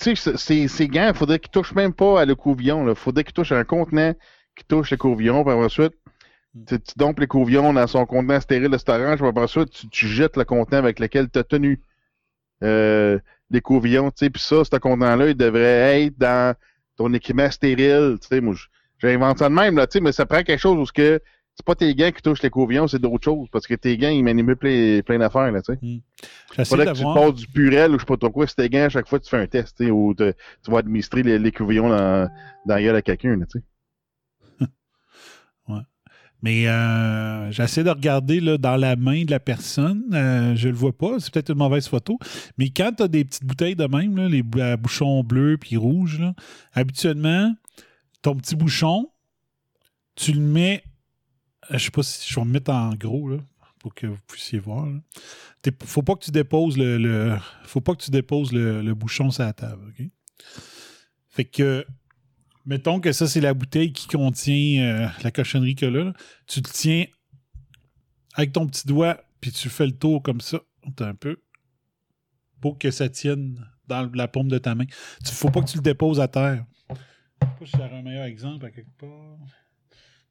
tu sais, ces, gants, il faudrait qu'ils touchent même pas à l'écouvillon. Il faudrait qu'ils touchent à un contenant qui touche l'écouvillon, puis ensuite, Mm. tu, tu dompes l'écouvillon dans son contenant stérile de storage, puis après ça, tu, tu jettes le contenant avec lequel tu as tenu euh, l'écouvillon, tu sais, puis ça, ce contenant-là, il devrait être dans ton équipement stérile, tu sais, moi, j'invente ça de même, là, tu sais, mais ça prend quelque chose où ce que c'est pas tes gants qui touchent l'écouvillon, c'est d'autres choses, parce que tes gants, ils manipulent plein, plein d'affaires, là, tu sais. J'essaie Faudrait que tu passes du purel ou je sais pas trop quoi, c'est tes gants, à chaque fois que tu fais un test, tu sais, ou te- tu vas administrer l'é- l'écouvillon dans, dans la gueule à quelqu'un, là, tu sais. Mais euh, j'essaie de regarder là, dans la main de la personne. Euh, je le vois pas. C'est peut-être une mauvaise photo. Mais quand tu as des petites bouteilles de même, les bouchons bleus puis rouges, habituellement, ton petit bouchon, tu le mets. Je sais pas si je vais me mettre en gros pour que vous puissiez voir. là. Faut pas que tu déposes le, faut pas que tu déposes le, bouchon sur la table. Fait que mettons que ça c'est la bouteille qui contient euh, la cochonnerie que là. Tu le tiens avec ton petit doigt puis tu fais le tour comme ça, un peu pour que ça tienne dans la paume de ta main. Tu faut pas que tu le déposes à terre. Je sais pas un meilleur exemple à quelque part.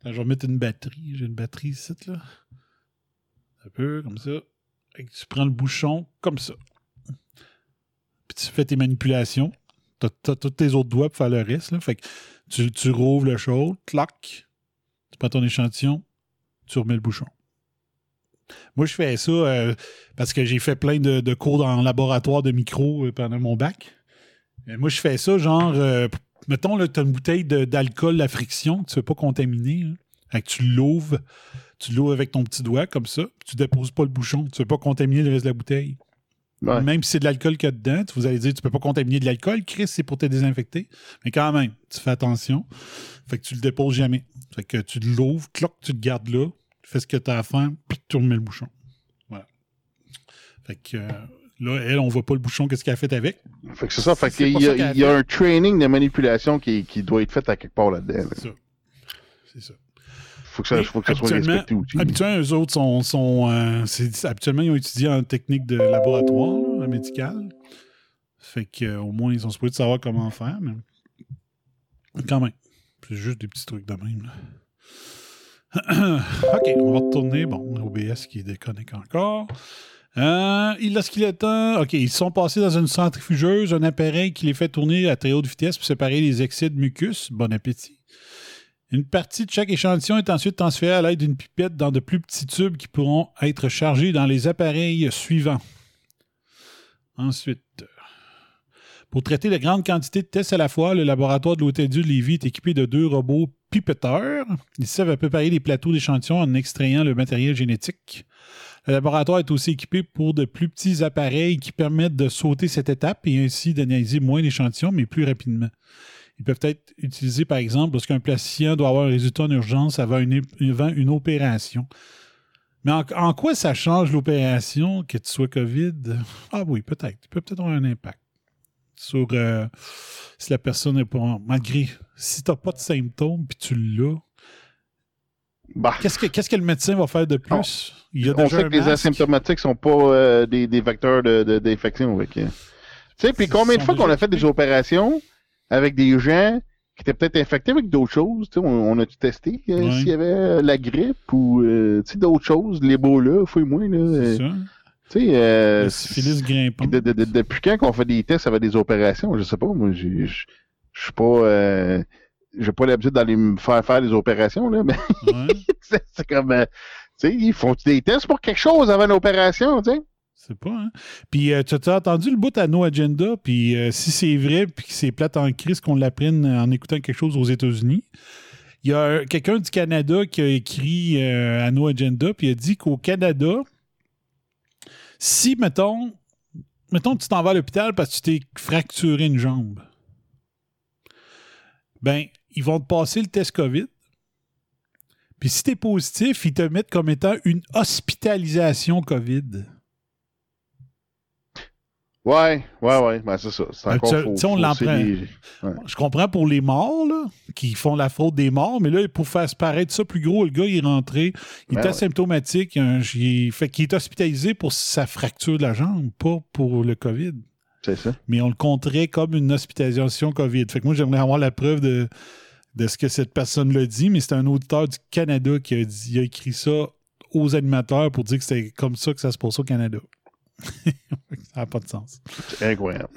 Je vais mettre une batterie. J'ai une batterie ici, là. Un peu, comme ça. Et tu prends le bouchon, comme ça. Puis tu fais tes manipulations. T'as, tous tes autres doigts pour faire le reste. Fait tu, tu rouvres le chaud, clac. Tu prends ton échantillon, tu remets le bouchon. Moi, je fais ça euh, parce que j'ai fait plein de, cours dans laboratoire de micro euh, pendant mon bac. Moi, je fais ça genre, euh, mettons, tu as une bouteille d'alcool à friction que tu ne veux pas contaminer. tu l'ouvres, tu l'ouvres avec ton petit doigt comme ça, puis tu déposes pas le bouchon. Tu ne veux pas contaminer le reste de la bouteille. Ouais. Même si c'est de l'alcool qu'il y a dedans, tu- vous allez dire tu peux pas contaminer de l'alcool, Chris, c'est pour te désinfecter. Mais quand même, tu fais attention. Fait que tu le déposes jamais. Fait que tu l'ouvres, cloc, tu le gardes là, tu fais ce que tu as à faire, puis tu remets le bouchon. Voilà. Fait que euh, là, elle, on voit pas le bouchon, qu'est-ce qu'elle a fait avec. Fait que c'est ça. Fait qu'il y, a- y a un training de manipulation qui, qui doit être fait à quelque part là-dedans. là. C'est ça. C'est ça. Faut que ça, faut que ça soit habituellement- respecté aussi. Habituellement, eux autres sont. sont euh, habituellement, ils ont étudié en technique de laboratoire, là, médicale. Fait que, euh, au moins, ils sont supposés de savoir comment faire, mais. Quand même. C'est juste des petits trucs de même. là. OK, on va retourner. Bon, OBS qui déconnecte encore. Euh, il lorsqu'il est temps. OK, ils sont passés dans une centrifugeuse, un appareil qui les fait tourner à très haute vitesse pour séparer les excès de mucus. Bon appétit. Une partie de chaque échantillon est ensuite transférée à l'aide d'une pipette dans de plus petits tubes qui pourront être chargés dans les appareils suivants. Ensuite, pour traiter de grandes quantités de tests à la fois, le laboratoire de l'Hôtel de Lévis est équipé de deux robots pipetteurs. Ils savent préparer les plateaux d'échantillons en extrayant le matériel génétique. Le laboratoire est aussi équipé pour de plus petits appareils qui permettent de sauter cette étape et ainsi d'analyser moins d'échantillons, mais plus rapidement. Ils peuvent être utilisés, par exemple, lorsqu'un patient doit avoir un résultat en urgence avant une, avant une opération. Mais en, en quoi ça change l'opération, que tu sois COVID? Ah oui, peut-être. Il peut peut-être avoir un impact sur euh, si la personne est pas. Malgré, si tu n'as pas de symptômes puis tu l'as, Bah, qu'est-ce que, qu'est-ce que le médecin va faire de plus? Il y a on déjà sait que les asymptomatiques sont pas euh, des, des vecteurs de- de- d'infection. Tu sais, puis combien de fois qu'on a fait des opérations avec des gens qui étaient peut-être infectés avec d'autres choses. On, on a-tu testé euh, Ouais. s'il y avait la grippe ou euh, d'autres choses, l'Ebola, fouille-moi. Là, C'est euh, ça. tu sais, euh, Le syphilis grimpant. de- de- de- depuis quand qu'on fait des tests avec des opérations, je sais pas, moi, je suis pas... J'ai pas l'habitude d'aller me faire faire des opérations, là, mais Ouais. c'est c'est comme... euh, tu sais, ils font des tests pour quelque chose avant l'opération, tu sais? C'est pas, hein? Puis, euh, tu as entendu le bout à No Agenda, puis euh, si c'est vrai, puis que c'est plate en crise qu'on l'apprenne en écoutant quelque chose aux États-Unis, il y a quelqu'un du Canada qui a écrit euh, à No Agenda, puis il a dit qu'au Canada, si, mettons, mettons tu t'en vas à l'hôpital parce que tu t'es fracturé une jambe, ben, ils vont te passer le test COVID. Puis si t'es positif, ils te mettent comme étant une hospitalisation COVID. Ouais, ouais, ouais, ben c'est ça. C'est Ah, encore tu- faut- on faut Je comprends pour les morts, là, qui font la fraude des morts, mais là, pour faire paraître ça plus gros, le gars, il est rentré, il Ben est ouais. asymptomatique, il, fait qu'il est hospitalisé pour sa fracture de la jambe, pas pour le COVID. C'est ça. Mais on le compterait comme une hospitalisation COVID. Fait que moi, j'aimerais avoir la preuve de, de ce que cette personne l'a dit, mais c'est un auditeur du Canada qui a, dit, il a écrit ça aux animateurs pour dire que c'était comme ça que ça se passe au Canada. ça n'a pas de sens. C'est incroyable.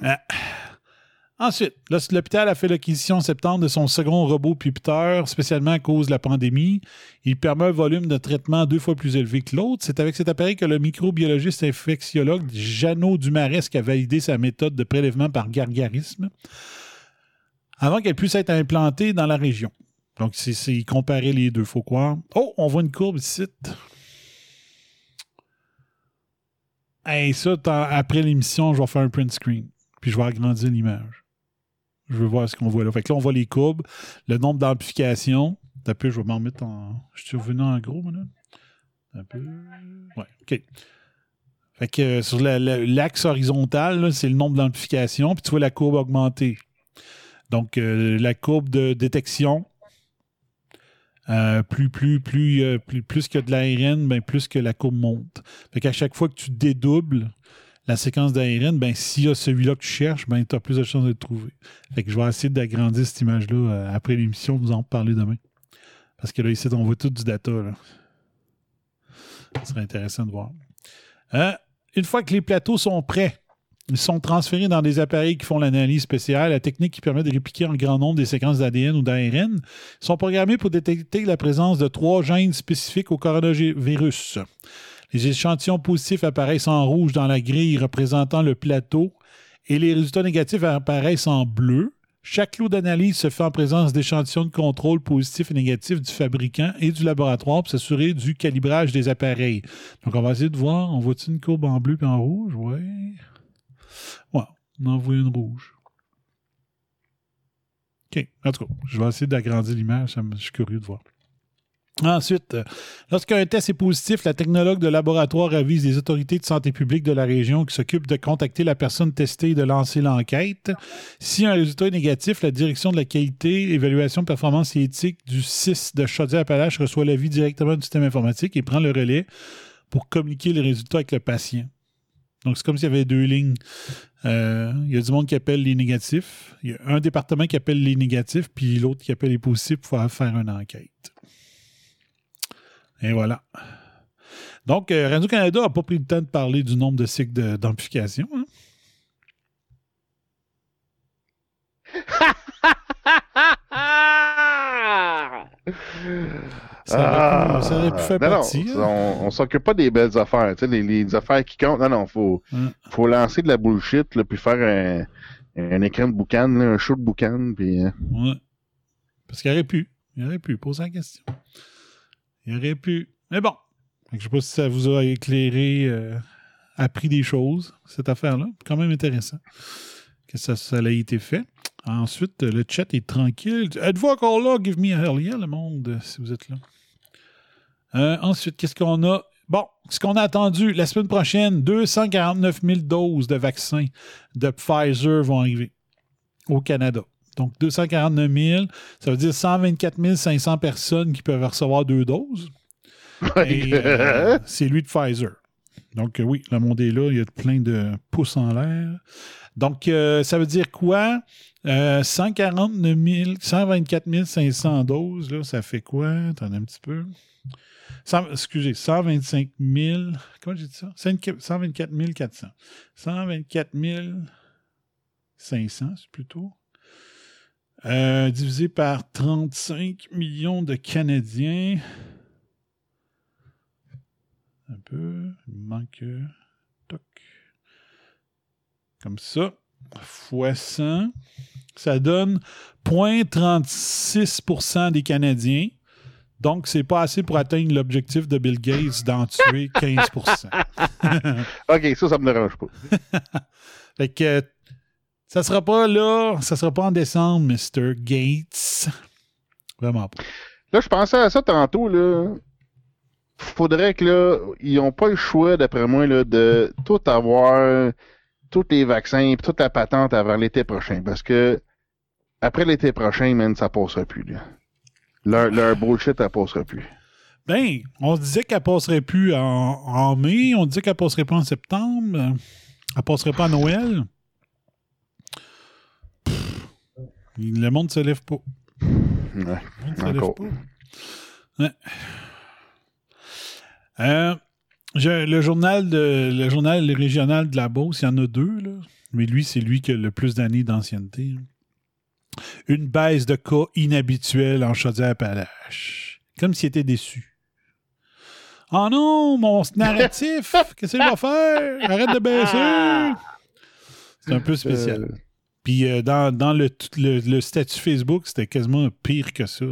Ensuite, là, l'hôpital a fait l'acquisition en septembre de son second robot pupiteur, spécialement à cause de la pandémie. Il permet un volume de traitement deux fois plus élevé que l'autre. C'est avec cet appareil que le microbiologiste infectiologue Jeannot Dumaresque a validé sa méthode de prélèvement par gargarisme avant qu'elle puisse être implantée dans la région. Donc, c'est c'est comparer les deux, faut croire. Oh, on voit une courbe ici. Ça, après l'émission, je vais faire un print screen. Puis je vais agrandir l'image. Je veux voir ce qu'on voit là. Fait que là, on voit les courbes, le nombre d'amplifications. D'un peu, je vais m'en mettre en. Je suis revenu en gros, maintenant. Un peu. Ouais, OK. Fait que euh, sur la- la- l'axe horizontal, là, c'est le nombre d'amplifications. Puis tu vois la courbe augmenter. Donc, euh, la courbe de détection, euh, plus, plus, plus, euh, plus, plus que de l'ARN, ben, plus que la courbe monte. Fait qu'à chaque fois que tu dédoubles la séquence d'ARN, ben, s'il y a celui-là que tu cherches, ben, tu as plus de chances de le trouver. Fait que je vais essayer d'agrandir cette image-là euh, après l'émission, vous en parler demain. Parce que là, ici, on voit tout du data. Ce serait intéressant de voir. Une fois que les plateaux sont prêts, ils sont transférés dans des appareils qui font l'analyse spéciale, la technique qui permet de répliquer en grand nombre des séquences d'ADN ou d'ARN, sont programmés pour détecter la présence de trois gènes spécifiques au coronavirus. Les échantillons positifs apparaissent en rouge dans la grille représentant le plateau et les résultats négatifs apparaissent en bleu. Chaque lot d'analyse se fait en présence d'échantillons de contrôle positifs et négatifs du fabricant et du laboratoire pour s'assurer du calibrage des appareils. Donc, on va essayer de voir. On voit-tu une courbe en bleu et en rouge? Oui. On en voit une rouge. OK. En tout cas, je vais essayer d'agrandir l'image. Je suis curieux de voir. Ensuite, euh, lorsqu'un test est positif, la technologue de laboratoire avise les autorités de santé publique de la région qui s'occupent de contacter la personne testée et de lancer l'enquête. Si un résultat est négatif, la direction de la qualité, évaluation, performance et éthique du 6 de Chaudière-Appalaches reçoit l'avis directement du système informatique et prend le relais pour communiquer les résultats avec le patient. Donc, c'est comme s'il y avait deux lignes. Euh, Il y a du monde qui appelle les négatifs. Il y a un département qui appelle les négatifs, puis l'autre qui appelle les positifs pour faire une enquête. Et voilà. Donc, euh, Radio-Canada n'a pas pris le temps de parler du nombre de cycles d'amplification. hein? Ça aurait pu- ça aurait pu faire Ah! partie. hein. on, on s'occupe pas des belles affaires, tu sais, les, les affaires qui comptent. Non, non, faut, Hein. faut lancer de la bullshit, là, puis faire un, un écran de boucan, là, un show de boucan, puis... euh, Ouais. Parce qu'il aurait pu. Il aurait pu. Poser la question. Il aurait pu. Mais bon. Je sais pas si ça vous a éclairé, euh, appris des choses, cette affaire-là. Quand même intéressant que ça, ça ait été fait. Ensuite, le chat est tranquille. Êtes-vous encore là? Give me a hell yeah, le monde, si vous êtes là. Euh, ensuite, qu'est-ce qu'on a? Bon, ce qu'on a attendu, la semaine prochaine, 249 000 doses de vaccins de Pfizer vont arriver au Canada. Donc, 249 000, ça veut dire 124 500 personnes qui peuvent recevoir deux doses. Et, euh, c'est lui de Pfizer. Donc, euh, oui, le monde est là. Il y a plein de pouces en l'air. Donc, euh, ça veut dire quoi? Euh, 149 000, 124 500 doses, là, ça fait quoi? Attendez un petit peu. 100 excusez, 125 000. Comment j'ai dit ça? 124 400. 124 500, c'est plutôt. Euh, divisé par 35 millions de Canadiens. Un peu. Il manque. euh, Toc. Comme ça. Fois 100. Ça donne 0,36% des Canadiens. Donc, c'est pas assez pour atteindre l'objectif de Bill Gates d'en tuer 15% OK, ça, ça me dérange pas. Fait que ça sera pas là, ça sera pas en décembre, Mr. Gates. Vraiment pas. Là, je pensais à ça tantôt, là. Faudrait que, là, ils n'ont pas le choix, d'après moi, là, de tout avoir, tous les vaccins, et toute la patente avant l'été prochain. Parce que, après l'été prochain, man, ça passera plus, là. Leur, leur bullshit, ça passera plus. Ben, on se disait qu'elle passerait plus en, en mai, on disait qu'elle passerait pas en septembre, elle passerait pas à Noël. Pff, le monde se lève pas. Ouais. Le monde se lève pas. Ouais. Euh, je- le journal de le journal régional de la Beauce, il y en a deux, là. Mais lui, c'est lui qui a le plus d'années d'ancienneté. hein. Une baisse de cas inhabituelle en Chaudière-Appalaches. Comme s'il était déçu. Oh non, mon narratif! Qu'est-ce qu'il va faire? Arrête de baisser! C'est un peu spécial. Euh, Puis euh, dans, dans le, le, le statut Facebook, c'était quasiment pire que ça.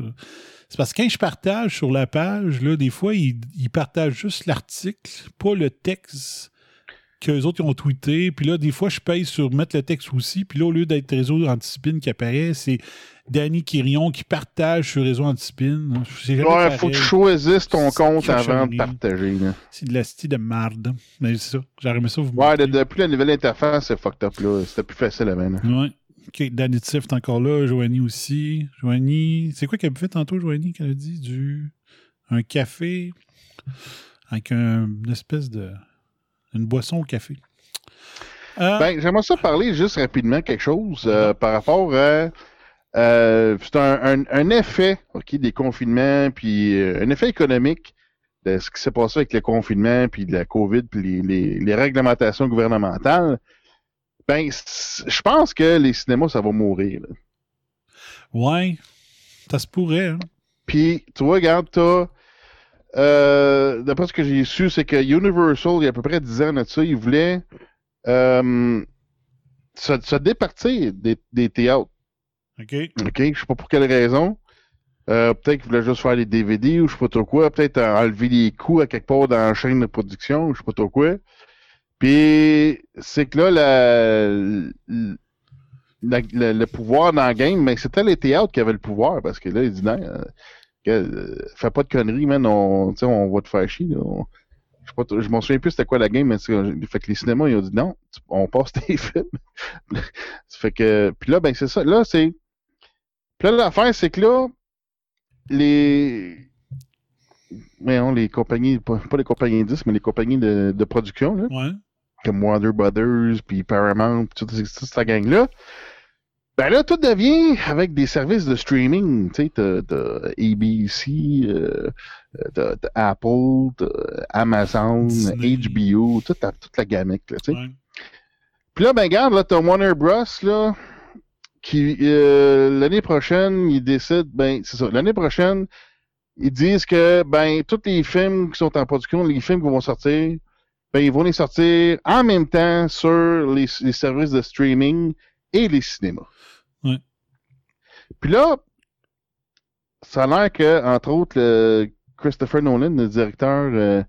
C'est parce que quand je partage sur la page, là, des fois, ils, ils partagent juste l'article, pas le texte qu'eux autres ils ont tweeté. Puis là, des fois, je paye sur mettre le texte aussi. Puis là, au lieu d'être réseau antispin qui apparaît, c'est Danny Quirion qui partage sur réseau antispin. C'est jamais Ouais, faut que tu choisisses ton compte avant de partager. C'est de la style de marde. Mais c'est ça. J'aurais aimé ça vous Ouais, depuis la nouvelle interface, c'est fucked up là. C'était plus facile avant. là. Ouais. OK, Danny Tiff est encore là. Joanie aussi. Joanie. C'est quoi qu'elle fait tantôt, Joanie, qu'elle a dit? Du. Un café avec un- une espèce de. Une boisson au café. Euh, Ben, j'aimerais ça parler juste rapidement quelque chose euh, par rapport à. euh, c'est un, un- un effet ok, des confinements, puis un effet économique de ce qui s'est passé avec le confinement, puis de la COVID, puis les, les- les réglementations gouvernementales. Ben, je pense que les cinémas, ça va mourir. là. ouais. Ça se pourrait, hein? Puis, tu vois, regarde, t'as. Euh, D'après ce que j'ai su, c'est que Universal, il y a à peu près 10 ans de ça, ils voulaient euh, se, se départir des, des théâtres. OK. OK? Je sais pas pour quelle raison. Euh, peut-être qu'ils voulaient juste faire des DVD ou je sais pas trop quoi. Peut-être enlever les coûts à quelque part dans la chaîne de production ou je sais pas trop quoi. Puis, c'est que là, la, la- la- le pouvoir dans le game, mais c'était les théâtres qui avaient le pouvoir parce que là, ils euh, que, euh, fais pas de conneries, man, on, on va te faire chier. là. On- je pas m'en souviens plus c'était quoi la game, mais c'est- fait que les cinémas, ils ont dit non, tu- on passe tes films. fait que, puis là, ben c'est ça. Là, c'est. Puis là, l'affaire, c'est que là, les. Mais non, les compagnies, pas, pas les compagnies de disques, mais les compagnies de, de production, là, Ouais. comme Warner Brothers, puis Paramount, puis toute, toute cette gang-là, ben là, tout devient avec des services de streaming. Tu sais, t'as ABC, euh, t'as t'as Apple, t'as Amazon, Disney. HBO, toute la, toute la gamette, là, tu sais. ouais. Puis là, ben regarde, là, t'as Warner Bros, là, qui, euh, l'année prochaine, ils décident, ben, c'est ça, l'année prochaine, ils disent que, ben, tous les films qui sont en production, les films qui vont sortir, ben, ils vont les sortir en même temps sur les, les services de streaming et les cinémas. Ouais. Puis là, ça a l'air que, entre autres, le Christopher Nolan, le directeur euh,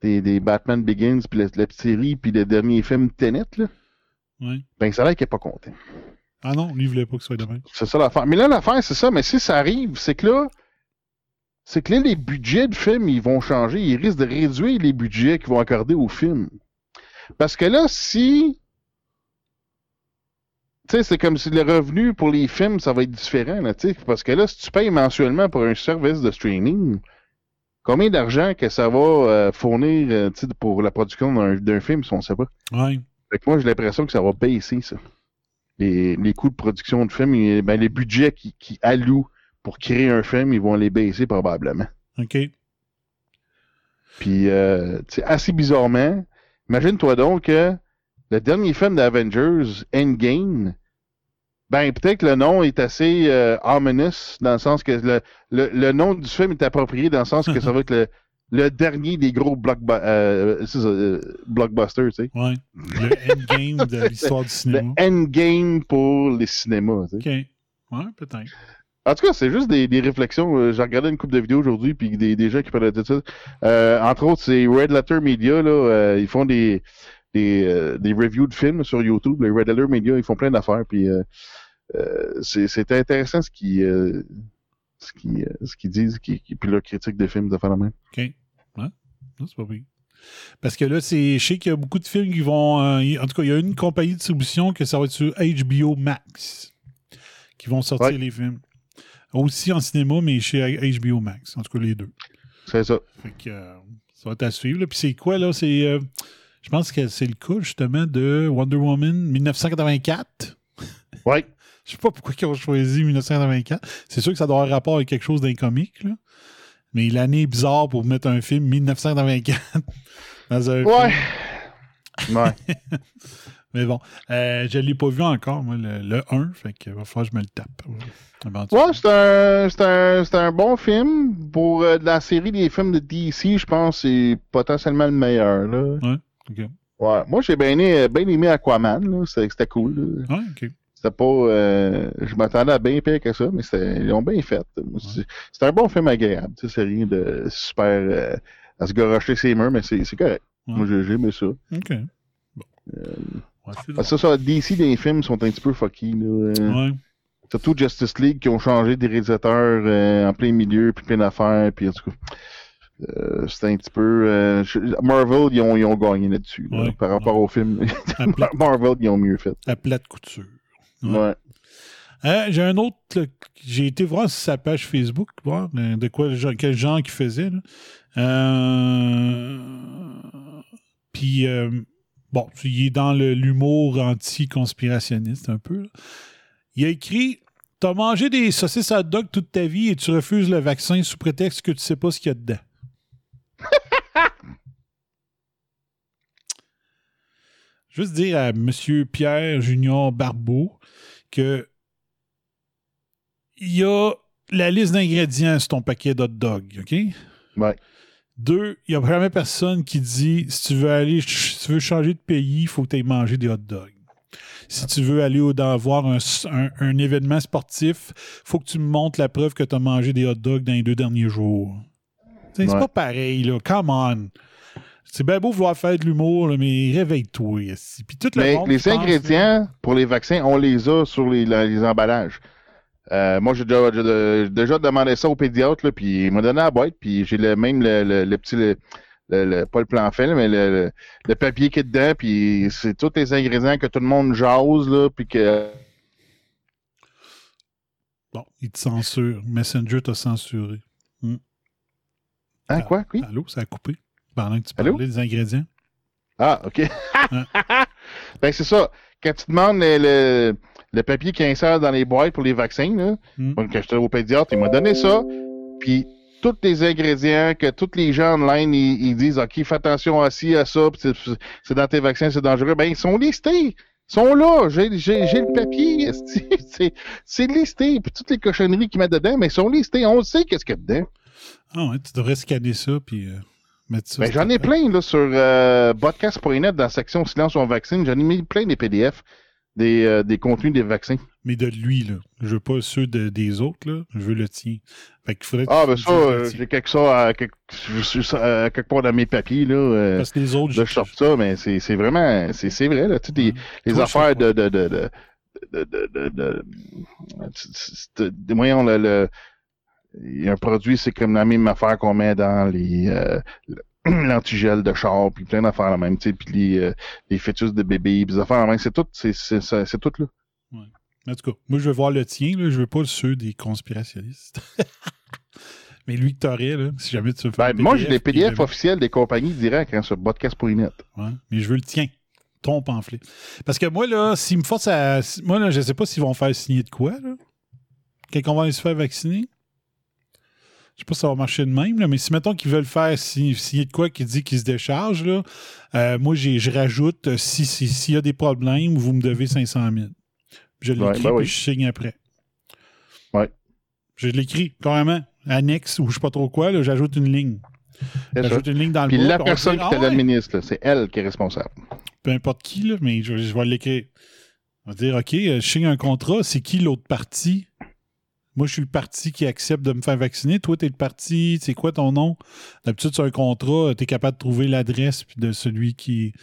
des, des Batman Begins, puis la, la petite série, puis le dernier film Tenet, là, Ouais. ben, ça a l'air qu'il n'est pas content. Ah non, lui, il voulait pas que ce soit demain. C'est ça l'affaire. Mais là, l'affaire, c'est ça. Mais si ça arrive, c'est que là, c'est que là, les budgets de films, ils vont changer. Ils risquent de réduire les budgets qu'ils vont accorder aux films. Parce que là, si. Tu sais, c'est comme si le revenu pour les films, ça va être différent, là, tu sais. Parce que là, si tu payes mensuellement pour un service de streaming, combien d'argent que ça va euh, fournir, euh, tu sais, pour la production d'un film, si on sait pas? Ouais. Fait que moi, j'ai l'impression que ça va baisser, ça. Les, les coûts de production de films, ils- ben, les budgets qui, qui allouent pour créer un film, ils vont les baisser probablement. OK. Puis, euh, tu sais, assez bizarrement, imagine-toi donc que le dernier film d'Avengers, Endgame, ben, peut-être que le nom est assez euh, ominous, dans le sens que le, le, le nom du film est approprié, dans le sens que ça va être le, le dernier des gros blockbu- euh, euh, blockbusters, tu sais. Ouais. Le endgame de l'histoire du Le cinéma. endgame pour les cinémas, tu sais. OK. Ouais, peut-être. En tout cas, c'est juste des, des réflexions. J'ai regardé une couple de vidéos aujourd'hui, puis des, des gens qui parlaient de ça. Entre autres, c'est Red Letter Media, là, ils font des, des, euh, des reviews de films sur YouTube. Les Red Letter Media, ils font plein d'affaires, puis euh, euh, c'est intéressant ce qu'ils euh, ce qu'ils ce disent, qui, qui, puis leur critique de films de faire la même. OK. Ouais. Non, c'est pas pire. Parce que là, c'est, je sais qu'il y a beaucoup de films qui vont. euh, en tout cas, il y a une compagnie de distribution que ça va être sur HBO Max qui vont sortir Ouais. les films. Aussi en cinéma, mais chez HBO Max. En tout cas, les deux. C'est ça. Fait que euh, ça va être à suivre. là. Puis c'est quoi, là? C'est. euh, je pense que c'est le cas, justement, de Wonder Woman 1984. Ouais. Je sais pas pourquoi ils ont choisi 1984. C'est sûr que ça doit avoir rapport avec quelque chose d'un comique, là. Mais l'année est bizarre pour mettre un film 1984 dans un Ouais. film. Ouais. Mais bon, euh, je l'ai pas vu encore, moi, le, le 1. Fait qu'il va falloir que je me le tape. Ouais, c'est un, bon film. Pour euh, la série des films de DC, je pense que c'est potentiellement le meilleur. Là. Ouais. Moi, j'ai bien aimé, aimé Aquaman. C'était cool. là. C'était pas. euh, je m'attendais à bien pire que ça, mais ils l'ont bien fait. C'est- un bon film agréable. tu sais, C'est rien de super euh, à se garocher ses murs, mais c'est correct. Ouais. Moi, j'ai aimé ça. OK. Bon. Ouais, c'est Parce que ça, DC, les films sont un petit peu fucky. Là. Euh, Ouais. Surtout Justice League qui ont changé des réalisateurs euh, en plein milieu, puis plein d'affaires, puis en tout cas. Euh, c'était un petit peu. euh, Marvel, ils ont, ils ont gagné là-dessus. là, par rapport au film. À Marvel, ils ont mieux fait. à plate couture. Ouais. Ouais. Euh, j'ai un autre. J'ai été voir sur sa page Facebook, voir euh, de quoi, quel genre qu'il faisait. Euh, Puis, bon, il est dans l'humour anti-conspirationniste un peu. là. Il a écrit T'as mangé des saucisses hot dog toute ta vie et tu refuses le vaccin sous prétexte que tu sais pas ce qu'il y a dedans. Juste dire à M. Pierre Junior Barbeau que il y a la liste d'ingrédients sur ton paquet d'hot dog, OK? Ouais. Deux, il n'y a jamais personne qui dit si tu veux aller, si tu veux changer de pays, il faut que tu ailles manger des hot dogs. Si tu veux aller au, dans, voir un, un- un événement sportif, faut que tu me montres la preuve que tu as mangé des hot dogs dans les deux derniers jours. C'est pas pareil, là. Come on. C'est bien beau vouloir faire de l'humour, mais réveille-toi. esti. Puis tout le Mais monde, les pense, ingrédients pour les vaccins, on les a sur les, la- les emballages. Euh, moi, j'ai déjà, déjà demandé ça au pédiatre, là, puis il m'a donné la boîte, puis j'ai le même le, le- le petit, le, le- le- pas le plan fait, mais le, papier qui est dedans, puis c'est tous les ingrédients que tout le monde jase, là, puis que... Bon, il te censure. Messenger t'a censuré. Hein, quoi? Oui? Allô, ça a coupé. Pendant que tu Allô? parlais des ingrédients. Ah, OK. ben, c'est ça. Quand tu demandes le, le, papier qui insère dans les boîtes pour les vaccins, là, Mm. quand j'étais au pédiatre, il m'a donné ça. Puis, tous les ingrédients que tous les gens online, ils, ils disent, OK, fais attention à ci, à ça, c'est- dans tes vaccins, c'est dangereux. Ben, ils sont listés. Ils sont là. J'ai le papier. C'est listé. Puis, toutes les cochonneries qu'ils mettent dedans, mais ils sont listés. On sait qu'est-ce qu'il y a dedans. Ah ouais, tu devrais scanner ça puis euh. Ben, j'en ai plein là, sur euh, podcast.net dans la section Silence sur vaccine. J'en ai mis plein des PDF des, euh, des contenus des vaccins. Mais de lui, là. Je veux pas ceux de- des autres, là. Je veux le tien. Fait qu'il faudrait Ah, ben ça, euh, j'ai quelque ça à quelque, à part dans mes papiers, là. euh, Parce que les autres, je sors ça, mais c'est vraiment, c'est vrai, là, tu sais, les affaires de, de, de, de, de, de, un produit, c'est comme la même affaire qu'on met dans les, euh, l'antigel de char, puis plein d'affaires la même, tu sais, puis les, euh, les fœtus de bébés, puis des affaires la même, c'est tout, c'est, tout, là. En tout cas, moi, je veux voir le tien, là. Je veux pas ceux des conspirationnistes. Mais lui que t'aurais, là, si jamais tu veux faire Ben, moi, j'ai les puis PDF officiels des compagnies directs, hein, sur podcast.net. Ouais, mais je veux le tien. Ton pamphlet. Parce que moi, là, s'ils me forcent à. Moi, là, je sais pas s'ils vont faire signer de quoi, là. On va se faire vacciner? Je sais pas si ça va marcher de même, là, mais si mettons qu'ils veulent faire si- signer de quoi qui dit qu'ils se décharge, là, euh, moi, je rajoute euh, si- si- s'il y a des problèmes, vous me devez 500 000. Je l'écris, Ouais, ben oui. je signe après. Ouais. Je l'écris, carrément. Annexe ou je sais pas trop quoi, j'ajoute une ligne. J'ajoute une ligne dans le Puis la personne qui Ah ouais, l'administre, c'est elle qui est responsable. peu importe qui, là, mais je, je vais l'écrire. On va dire, OK, euh, je signe un contrat, c'est qui l'autre partie? Moi, je suis le parti qui accepte de me faire vacciner. Toi, t'es le parti, c'est quoi ton nom? D'habitude, sur un contrat, t'es capable de trouver l'adresse de celui qui,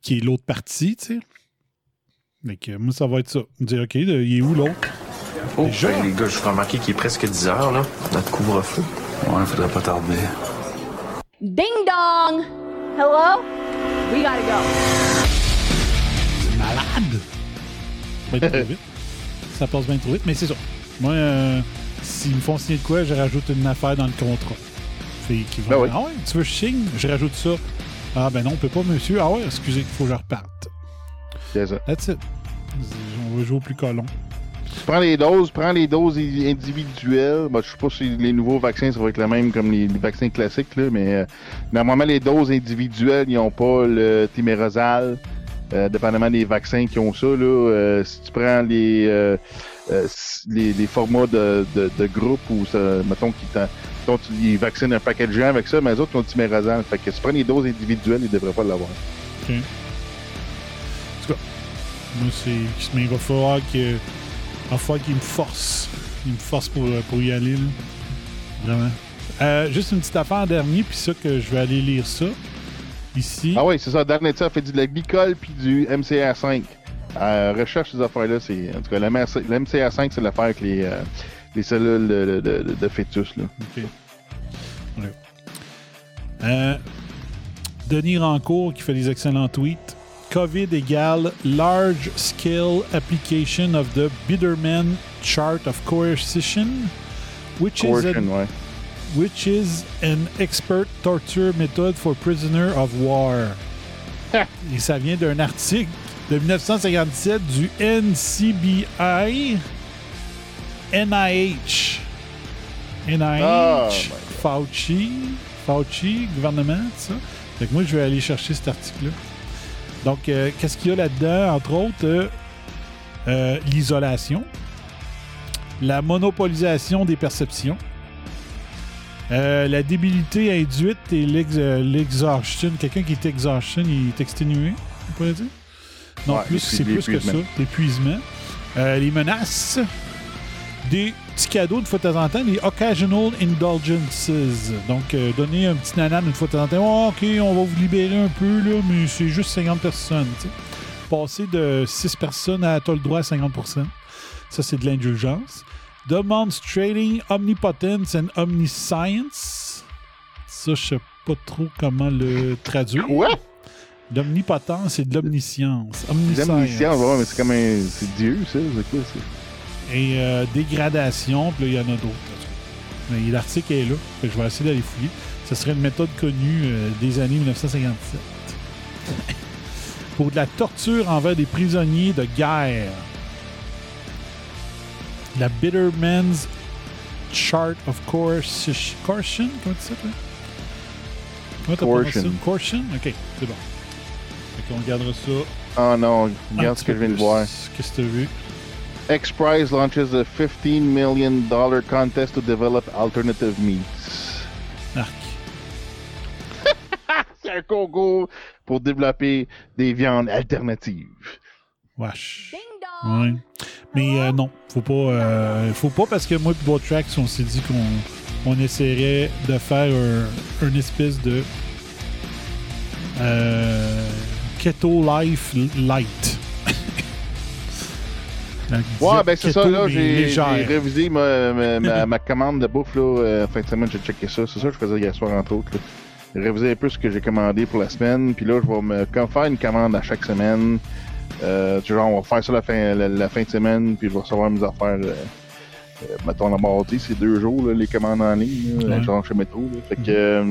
qui est l'autre parti, tu sais. Fait que moi, ça va être ça. Me dire, OK, de- il est où l'autre? Oh, Déjà? ben, les gars, je vous remarqué qu'il est presque 10 heures, là. Notre couvre-feu. Ouais, faudrait pas tarder. Ding dong! Hello? We gotta go. malade! Ça passe bien trop vite, mais c'est ça. Moi, euh, s'ils me font signer de quoi, je rajoute une affaire dans le contrat. Fait qu'ils vont Ben oui. Ah ouais, tu veux que je signe? Je rajoute ça. Ah ben non, on peut pas, monsieur. Ah ouais, excusez, il faut que je reparte. C'est ça. That's it. On va jouer au plus colon. Tu prends les doses, prends les doses individuelles. Bon, je sais pas si les nouveaux vaccins, ça va être le même comme les, les vaccins classiques, là, mais euh, normalement, les doses individuelles, ils n'ont pas le timérosal. Euh, dépendamment des vaccins qui ont ça, là, euh, si tu prends les, euh, euh, les, les formats de, de, de groupe ou ça, mettons qu'ils tu- ils vaccinent un paquet de gens avec ça, mais les autres ont le timérosal. Fait que si tu prends les doses individuelles, ils devraient pas l'avoir. Moi, c'est. Mais il va falloir que. Il va falloir qu'il me force. Il me force pour, pour y aller, là. Vraiment. Euh, juste une petite affaire en dernier, puis ça, que je vais aller lire ça. Ici. Ah oui, c'est ça. Dan Netzer fait du de la glycol puis du MCA5. Euh, recherche ces affaires-là, c'est. En tout cas, le MCA5, c'est l'affaire avec les, euh, les cellules de, de- de- de fœtus, là. OK. Ouais. Euh, Denis Rancourt qui fait des excellents tweets. COVID égale large scale application of the Biderman chart of coercion, which is, Coercion, an, ouais. which is an expert torture method for prisoner of war. Et ça vient d'un article de 1957 du NCBI NIH. NIH, Oh, Fauci, Fauci, gouvernement, tout ça. Fait que moi, je vais aller chercher cet article-là. Donc, euh, qu'est-ce qu'il y a là-dedans? Entre autres, euh, euh, l'isolation, la monopolisation des perceptions, euh, la débilité induite et l'ex- l'exhaustion. Quelqu'un qui est exhaustion, il est exténué, on pourrait dire? Non, Ouais, plus, c'est plus que ça. l'épuisement. L'épuisement. Euh, les menaces. Des petits cadeaux une fois de temps en temps, les occasional indulgences. Donc, euh, donner un petit nanan une fois de temps en temps. Oh, OK, on va vous libérer un peu, là, mais c'est juste 50 personnes. Passer de 6 personnes à t'as le droit à 50% Ça, c'est de l'indulgence. Demonstrating omnipotence and omniscience. Ça, je sais pas trop comment le traduire. Quoi? L'omnipotence et de l'omniscience. Omniscience. L'omniscience, ouais, mais c'est comme un. C'est Dieu, ça. C'est quoi, ça? Et euh, dégradation, puis là, il y en a d'autres. Mais l'article est là, fait que je vais essayer d'aller fouiller. Ce serait une méthode connue euh, des années 1957. Pour de la torture envers des prisonniers de guerre. La Bitterman's Chart of Coercion. Comment tu toi? Comment t'as prononcé ça? Coercion. Coercion? Ok, c'est bon. Fait qu'on regardera ça. Oh non, regarde ce que je viens de voir. Qu'est-ce que t'as vu? X Prize launches a $15 million contest to develop alternative meats. Arc. C'est un concours pour développer des viandes alternatives. Wesh. Ding dong. Ouais. Mais euh, non, faut pas, euh, faut pas parce que moi et Botrax, on s'est dit qu'on on essaierait de faire un, une espèce de euh, keto life light. Ouais, ben c'est ça, là, j'ai révisé ma, ma, ma- ma commande de bouffe, là, euh, fin de semaine, j'ai checké ça. C'est ça que je faisais hier soir, entre autres. là. J'ai révisé un peu ce que j'ai commandé pour la semaine, puis là, je vais me comme faire une commande à chaque semaine. Euh, tu sais, genre, on va faire ça la fin, la, la fin de semaine, puis je vais recevoir mes affaires, euh, euh, mettons, le mardi, c'est deux jours, là, les commandes en ligne, là, Ouais. genre chez Métro. là. Fait que, euh,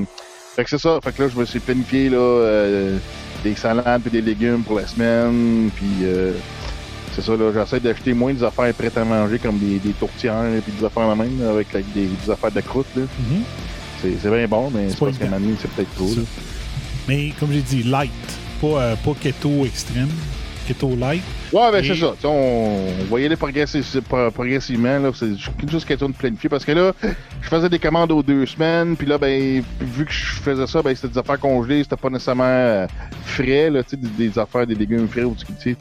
fait que c'est ça, fait que là, je me suis planifié, là, euh, des salades puis des légumes pour la semaine, puis... Euh, c'est ça, là, j'essaie d'acheter moins des affaires prêtes à manger comme des, des tourtières et des affaires de même, là, avec la- des, des affaires de croûte. Là. Mhm. C'est, c'est bien bon, mais C'est pas parce qu'à c'est peut-être trop. Mais comme j'ai dit, light. Pas, euh, pas keto extrême. Ouais, ben Et- c'est ça. On, on va y aller progressi- pro- progressivement. Là. C'est ju- juste question de planifier. Parce que là, je faisais des commandes aux deux semaines. Puis là, ben, vu que je faisais ça, ben, c'était des affaires congelées. C'était pas nécessairement euh, frais, là, tu sais, des, des affaires, des légumes frais ou sais.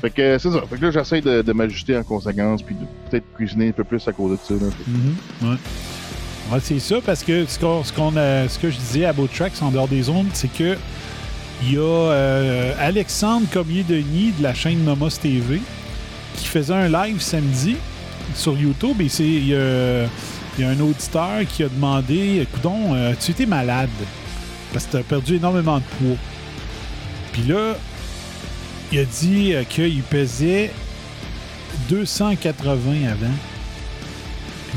Fait que c'est ça. Fait que là, j'essaie de, de m'ajuster en conséquence. Puis de peut-être cuisiner un peu plus à cause de ça. Là. Mhm, ouais. Ouais, c'est ça, parce que ce, qu'on, ce, qu'on a- ce que je disais à Botrax en dehors des ondes, c'est que il y a euh, Alexandre Comier-Denis de la chaîne Nomos TV qui faisait un live samedi sur YouTube et c'est il y a, il y a un auditeur qui a demandé Coudon, euh, tu étais malade? Parce que tu as perdu énormément de poids. Puis là, il a dit euh, qu'il pesait 280 avant.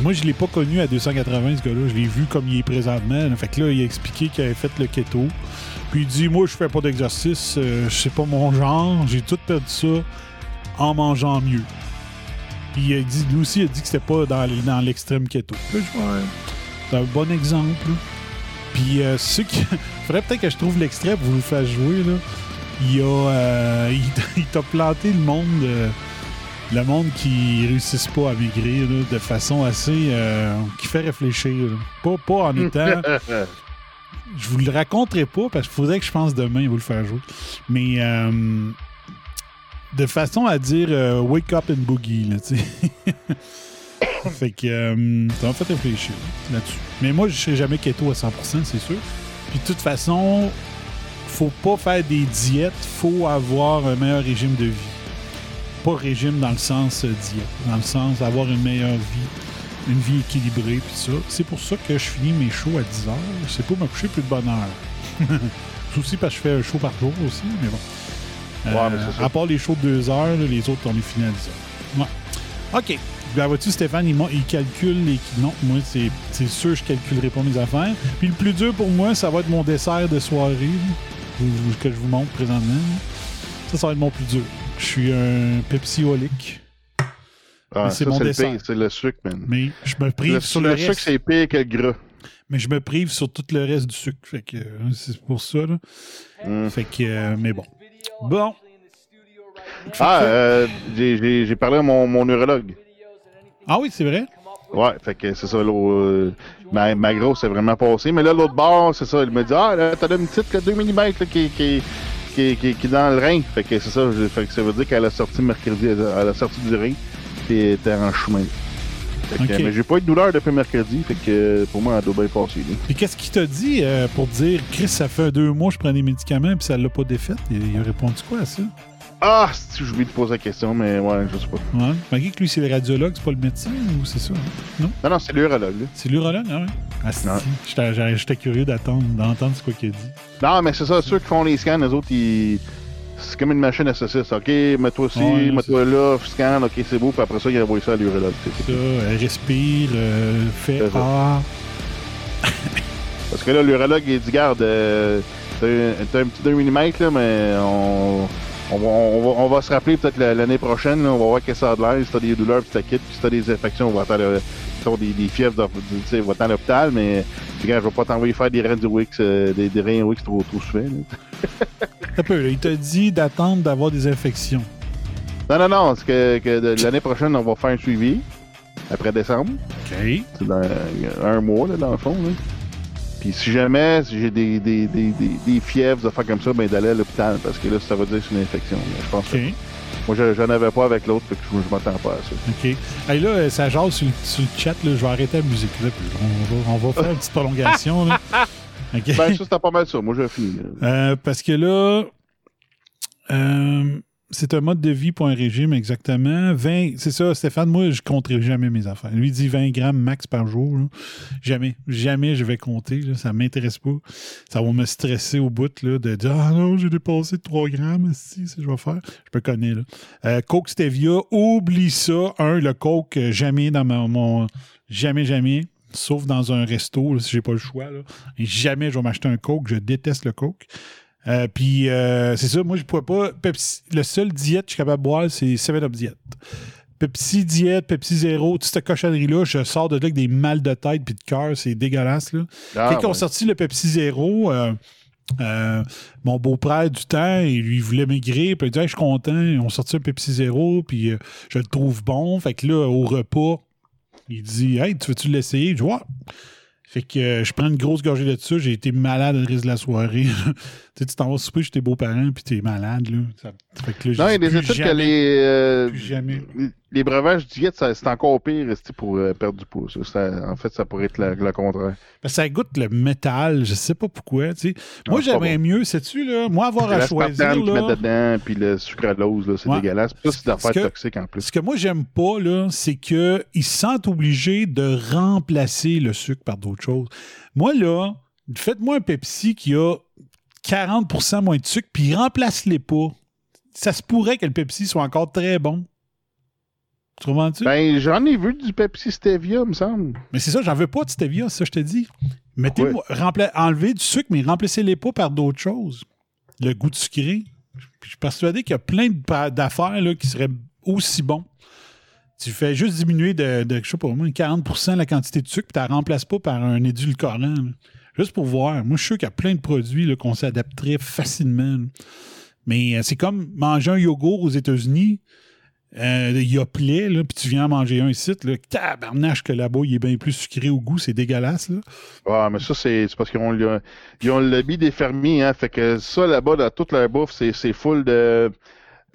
Moi, je l'ai pas connu à 280, ce gars-là. Je l'ai vu comme il est présentement. Fait que là, il a expliqué qu'il avait fait le keto. Puis il dit Moi, je fais pas d'exercice. euh, c'est pas mon genre. J'ai tout perdu ça en mangeant mieux. Puis il a dit, lui aussi, il a dit que c'était pas dans, l'extrême keto. C'est un bon exemple. là. Puis euh, ceux qui. faudrait peut-être que je trouve l'extrait pour vous le faire jouer. Là. Il a. euh, il t'a- planté le monde. euh, le monde qui réussissent pas à maigrir là, de façon assez euh, qui fait réfléchir. Pas, pas en étant. Je vous le raconterai pas parce qu'il faudrait que je pense demain vous le faire jouer. Mais euh, de façon à dire euh, wake up and boogie, là, tu fait que euh, ça m'a fait réfléchir là-dessus. Mais moi, je serai jamais keto à 100%, c'est sûr. Puis de toute façon, faut pas faire des diètes, faut avoir un meilleur régime de vie. Pas régime dans le sens euh, diète, dans le sens d'avoir une meilleure vie, une vie équilibrée, puis ça. C'est pour ça que je finis mes shows à 10 heures. C'est pour me coucher plus de bonne heure. c'est aussi parce que je fais un show par jour aussi, mais bon. Ouais, mais ça. À part les shows de 2 heures, les autres, on les finit à 10 heures. Ouais. OK. Ben, vois-tu, Stéphane, il, calcule les. Non, moi, c'est sûr, je calculerai pas mes affaires. Puis le plus dur pour moi, ça va être mon dessert de soirée, que je vous montre présentement. Ça, ça va être mon plus dur. Je suis un Pepsi-holique, Ah, c'est mon le dessert. pire, c'est le sucre, man. mais je me prive Le, sur le le, sucre, c'est pire que le gras. Mais je me prive sur tout le reste du sucre. Fait que euh, c'est pour ça, là. Mm. Fait que, euh, mais bon. Bon. Ah, euh, j'ai- parlé à mon, mon neurologue. Ah oui, c'est vrai? Ouais, fait que c'est ça, euh, ma, ma grosse est vraiment passée. Mais là, l'autre bord, c'est ça. Il me dit, ah, t'as une petite que 2 mm qui, qui, qui, qui, est dans le rein. Fait que c'est ça. je- Fait que ça veut dire qu'elle a sorti mercredi, elle a sorti du rein. Était en chemin. Fait que, Ok. Mais j'ai pas eu de douleur depuis mercredi. Fait que pour moi, elle doit bien passer. Puis qu'est-ce qu'il t'a dit euh, pour dire, Chris, ça fait deux mois que je prends des médicaments puis ça l'a pas défaite? Il, il a répondu quoi à ça? Ah, si oublié de poser la question, mais ouais, je sais pas. Ouais. Malgré que lui, c'est le radiologue, c'est pas le médecin ou c'est ça? hein? Non, non, c'est l'urologue. C'est l'urologue, ah ouais? Ah. Non. J'étais curieux d'attendre, d'entendre ce qu'il a dit. Non, mais c'est ça, ceux qui font les scans, les autres, ils. C'est comme une machine à saucisse. OK, mets-toi ici, Ouais, mets-toi là, scan, OK, c'est beau, puis après ça, il envoie ça à l'urologue. c'est- Ça, elle respire, euh, fait. Ah. Parce que là, l'urologue, il dit, garde, euh, t'as un, petit 2 mm, là, mais on, on, va, on, va, on va se rappeler peut-être la- l'année prochaine, là, on va voir qu'est-ce que ça a de l'air, si t'as des douleurs, puis t'as quitte, puis si t'as des infections, on va attendre, euh, des, des fièvres, dans- tu sais, on va attendre à l'hôpital, mais, regarde, je vais pas t'envoyer faire des reins du Wix, euh, des, des reins Wix trop, trop souvent. Un peu, là, il t'a dit d'attendre d'avoir des infections. Non, non, non, c'est que, l'année prochaine, on va faire un suivi, après décembre. OK. C'est dans un mois, là, dans le fond. Là. Puis si jamais si j'ai des, des, des, des, fièvres, des affaires comme ça, ben d'aller à l'hôpital, parce que là, ça veut dire que c'est une infection. là, Je pense que moi, je- j'en avais pas avec l'autre, je, je m'attends pas à ça. OK. Hey, là, ça jase sur, le- sur le chat. Là, je vais arrêter la musique. Là, puis on, va, on va faire une petite prolongation. Là. OK. Ben, ça, c'était pas mal ça. Moi, j'ai fini. Euh, parce que là, euh, c'est un mode de vie pour un régime, exactement. 20, c'est ça, Stéphane, moi, je compterai jamais mes affaires. Lui dit 20 grammes max par jour. Jamais, jamais je vais compter. Là. Ça m'intéresse pas. Ça va me stresser au bout de dire Ah non, j'ai dépassé de 3 grammes. Si, que je vais faire. Je connais. Là. Euh, Coke Stevia, oublie ça. Un, le Coke, euh, jamais dans mon. jamais, jamais. Sauf dans un resto, là, si j'ai pas le choix. Jamais je vais m'acheter un Coke. Je déteste le Coke. Euh, Puis euh, c'est ça, moi je pourrais pas. Pepsi, le seul diète que je suis capable de boire, c'est 7-Up diète. Pepsi diète, Pepsi zéro, toute cette cochonnerie-là, je sors de là avec des mal de tête puis de cœur, c'est dégueulasse. Là. Ah, Quand ouais. sorti le Pepsi zéro, euh, euh, mon beau-frère du temps, il lui voulait maigrir, puis il dit Hey, Je suis content, ils ont sorti un Pepsi zéro, puis je le trouve bon. Fait que là, au repas, il dit Hey, tu veux-tu l'essayer? Je Ouais. Fait que euh, je prends une grosse gorgée de ça, j'ai été malade le reste de la soirée. Tu sais, tu t'en vas souper chez tes beaux-parents, puis t'es malade. Là. Ça- fait que là, Non, il y a des études que les, euh, jamais. les- breuvages diète, c'est encore pire pour euh, perdre du poids. ça. Ça- en fait, ça pourrait être le, le contraire. Ça goûte le métal, je sais pas pourquoi. Moi, j'aimerais mieux, sais-tu, là, moi, avoir à choisir. Là, mettent dedans, puis le sucralose, là, c'est Ouais. dégueulasse. Puis ça, c'est des affaires que- toxiques en plus. Ce que moi, j'aime pas, là, c'est qu'ils se sentent obligés de remplacer le sucre par d'autres choses. Moi, là, faites-moi un Pepsi qui a 40% moins de sucre, puis remplace-les pas. Ça se pourrait que le Pepsi soit encore très bon. Tu comprends-tu? Ben, j'en ai vu du Pepsi Stevia, me semble. Mais c'est ça, j'en veux pas de stevia, ça, je te dis. Mettez-moi, rempla- enlevez du sucre, mais remplacez-les pas par d'autres choses. Le goût de sucré. Je suis persuadé qu'il y a plein d'affaires là, qui seraient aussi bons. Tu fais juste diminuer de, de je sais pas, moi, 40% la quantité de sucre, puis tu la remplaces pas par un édulcorant. là. Juste pour voir. Moi, je suis sûr qu'il y a plein de produits qu'on s'adapterait facilement. Mais euh, c'est comme manger un yogourt aux États-Unis. Euh, il y a plaie, puis tu viens en manger un ici, là, que là-bas, il est bien plus sucré au goût, c'est dégueulasse. Ouais, mais ça, c'est parce qu'ils ont, ont le lobby des fermiers, hein. Fait que ça, là-bas, dans toute leur bouffe, c'est c'est full de.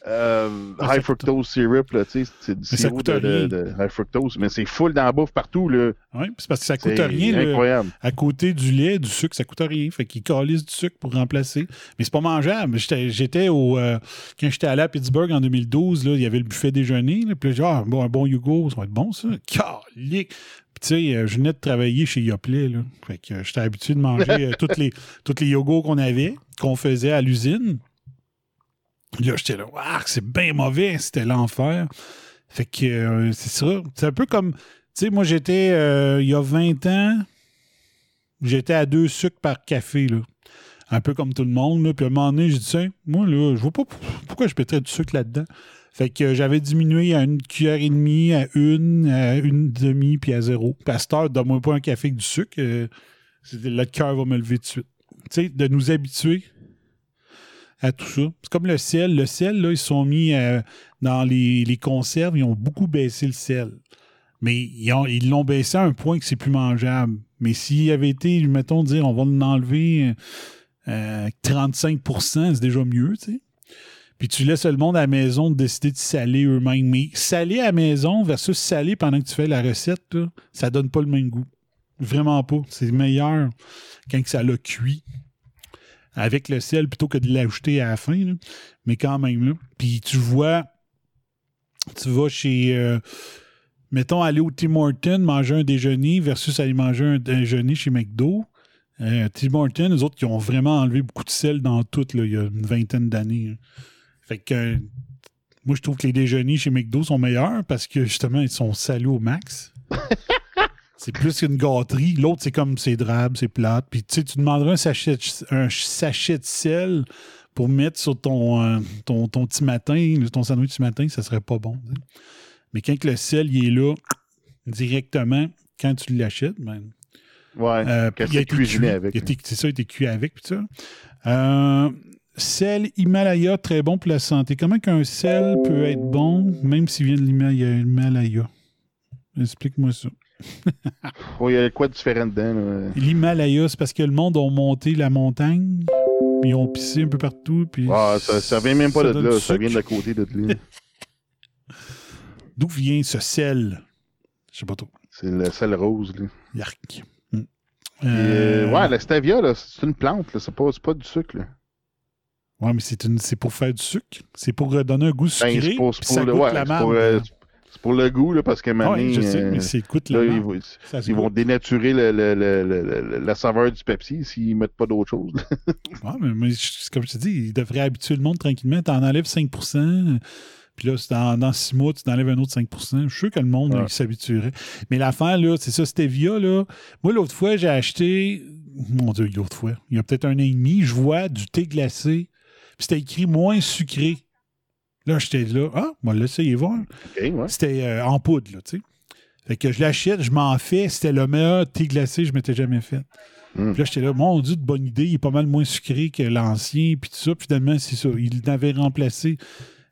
Euh, Ah, high fructose syrup, là, tu sais, c'est du sirop de, rien. de- de high fructose, mais c'est full dans la bouffe partout, là. Oui, c'est parce que ça coûte rien. le- incroyable. à côté du lait, du sucre, ça coûte rien. Fait qu'ils calissent du sucre pour remplacer. Mais c'est pas mangeable. J'étais, au. euh, quand j'étais allé à Pittsburgh en 2012, là, il y avait le buffet déjeuner. Là, puis là, j'ai dit, ah, bon, un bon Hugo, ça va être bon, ça. Calique! Puis tu sais, euh, je venais de travailler chez Yoplait, là. Fait que j'étais habitué de manger toutes les, toutes les yogos qu'on avait, qu'on faisait à l'usine. Là, j'étais là, ah, c'est bien mauvais, c'était l'enfer. Fait que euh, c'est ça. C'est un peu comme. Tu sais, moi, j'étais, euh, il y a 20 ans, j'étais à deux sucres par café, là. Un peu comme tout le monde, là. Puis à un moment donné, j'ai dit, Tiens, moi, là, je vois pas pourquoi je mettrais du sucre là-dedans? Fait que euh, j'avais diminué à une cuillère et demie, à une, à une demi, puis à zéro. Puis donne-moi pas un café avec du sucre. le cœur va me lever de suite. Tu sais, de nous habituer tout ça. C'est comme le sel. Le sel, là, ils sont mis euh, dans les, les conserves, ils ont beaucoup baissé le sel. Mais ils ont- ils l'ont baissé à un point que c'est plus mangeable. Mais s'il avait été, mettons, dire on va en enlever euh, 35% c'est déjà mieux, tu sais. Puis tu laisses le monde à la maison décider de saler eux-mêmes. Mais saler à la maison versus saler pendant que tu fais la recette, là, ça donne pas le même goût. Vraiment pas. C'est meilleur quand ça l'a cuit avec le sel plutôt que de l'ajouter à la fin. Mais quand même, là. Puis tu vois, tu vas chez. euh, mettons, aller au Tim Hortons, manger un déjeuner versus aller manger un déjeuner chez McDo. Euh, Tim Hortons, eux autres, qui ont vraiment enlevé beaucoup de sel dans tout, là, il y a une vingtaine d'années. Fait que. moi, je trouve que les déjeuners chez McDo sont meilleurs parce que justement, ils sont salés au max. c'est plus qu'une gâterie. L'autre, c'est comme c'est drabe, c'est plate. Puis tu sais, tu demanderais un sachet, de- un sachet de sel pour mettre sur ton, euh, ton, ton petit matin, ton sandwich du matin, ça serait pas bon. Mais quand le sel il est là directement, quand tu l'achètes, ben, Ouais. euh, il a que été cuisiné cuit. avec, C'est ça, il a été cuit avec. Puis ça. Euh, sel Himalaya, très bon pour la santé. Comment qu'un sel peut être bon, même s'il vient de l'Himalaya? Himalaya? Explique-moi ça. Oh, il y a quoi de différent dedans. L'Himalaya, c'est parce que le monde a monté la montagne, puis ils ont pissé un peu partout. Puis Ah, ça, ça vient même pas de là, ça vient de la côté de là. D'où vient ce sel? Je sais pas trop. C'est le sel rose, là. Yark. Hmm. Euh, euh, ouais, la stevia, c'est une plante. C'est pas, pas du sucre, là. ouais, mais c'est pour faire du sucre. C'est pour euh, donner un goût Ben, sucré. c'est pour, c'est pour ouais, pour, euh, c'est pour le goût, là, parce qu'à un Ouais, je sais, euh, mais c'est goûte la là, ils, vont, ils vont dénaturer le- le- le- le- le- la saveur du Pepsi s'ils mettent pas d'autre chose. Ouais, mais, comme je te dis, ils devraient habituer le monde tranquillement. Tu en enlèves 5% puis là, dans, dans six mois, tu t'enlèves un autre 5% Je suis sûr que le monde Ouais. il s'habituerait. Mais l'affaire, là, c'est ça, Stevia, là. Moi, l'autre fois, j'ai acheté. Mon Dieu, l'autre fois. Il y a peut-être un an et demi, je vois du thé glacé. Puis c'était écrit moins sucré. Là, j'étais là. Ah, on va l'essayer voir. Ouais. C'était euh, en poudre, là, tu sais. Fait que je l'achète, je m'en fais. C'était le meilleur thé glacé que je m'étais jamais fait. Mm. Puis là, j'étais là, mon Dieu, de bonne idée. Il est pas mal moins sucré que l'ancien. Puis tout ça. Puis finalement, c'est ça. Il l'avait remplacé.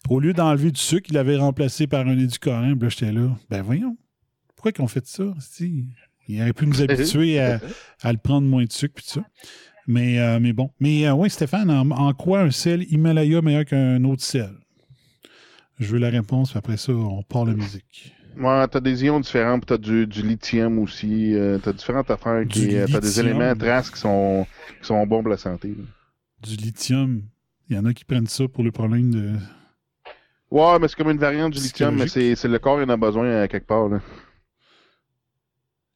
Au lieu d'enlever du sucre, il l'avait remplacé par un édulcorant. Puis là, j'étais là. Ben voyons. Pourquoi qu'ils ont fait ça? Si, il aurait pu nous habituer à, à le prendre moins de sucre. Puis tout ça. Mais, euh, mais bon. Mais euh, oui, Stéphane, en, en quoi un sel Himalaya meilleur qu'un autre sel? Je veux la réponse, puis après ça, on part la musique. Ouais, t'as des ions différents, puis t'as du, du lithium aussi. euh, t'as différentes affaires. Qui, euh, t'as des éléments traces qui sont, qui sont bons pour la santé. là. Du lithium. Il y en a qui prennent ça pour le problème de. Ouais, mais c'est comme une variante du lithium, mais c'est c'est le corps il en a besoin à quelque part. Là.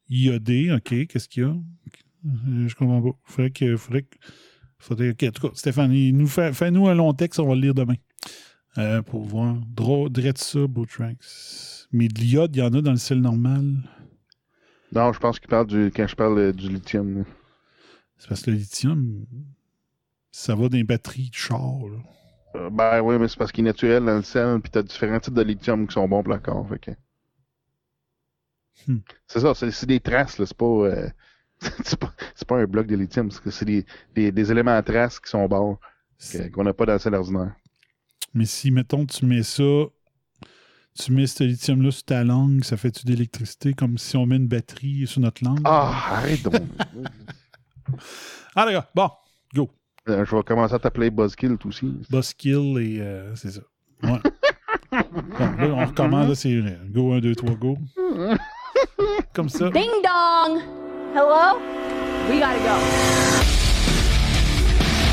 OK, qu'est-ce qu'il y a? Euh, Je comprends pas. Faudrait que. Faudrait que. Faudrait. En tout cas, Stéphane, nous fait, fais-nous un long texte, on va le lire demain. Euh, pour voir. Dro, drette ça, Botrax. Mais de l'iode, il y en a dans le sel normal. Non, je pense qu'il parle du. Quand je parle euh, du lithium. C'est parce que le lithium, ça va dans les batteries de char. là. Euh, ben oui, mais c'est parce qu'il est naturel dans le sel, puis t'as différents types de lithium qui sont bons pour le corps. Fait que... Hmm. C'est ça, c'est des traces, là, c'est pas, euh, c'est pas. C'est pas un bloc de lithium, c'est des, des, des éléments à traces qui sont bons, qu'on n'a pas dans le sel ordinaire. Mais si, mettons, tu mets ça, tu mets ce lithium-là sur ta langue, ça fait-tu de l'électricité comme si on met une batterie sur notre langue? Ah, arrête donc! Ah, d'accord. Bon, go. Euh, je vais commencer à t'appeler Buzzkill tout aussi. Buzzkill et. euh, c'est ça. Ouais. Bon, là, on recommence, là, c'est vrai. Go, 1, 2, 3, go. Comme ça. Ding dong. Hello? We gotta go.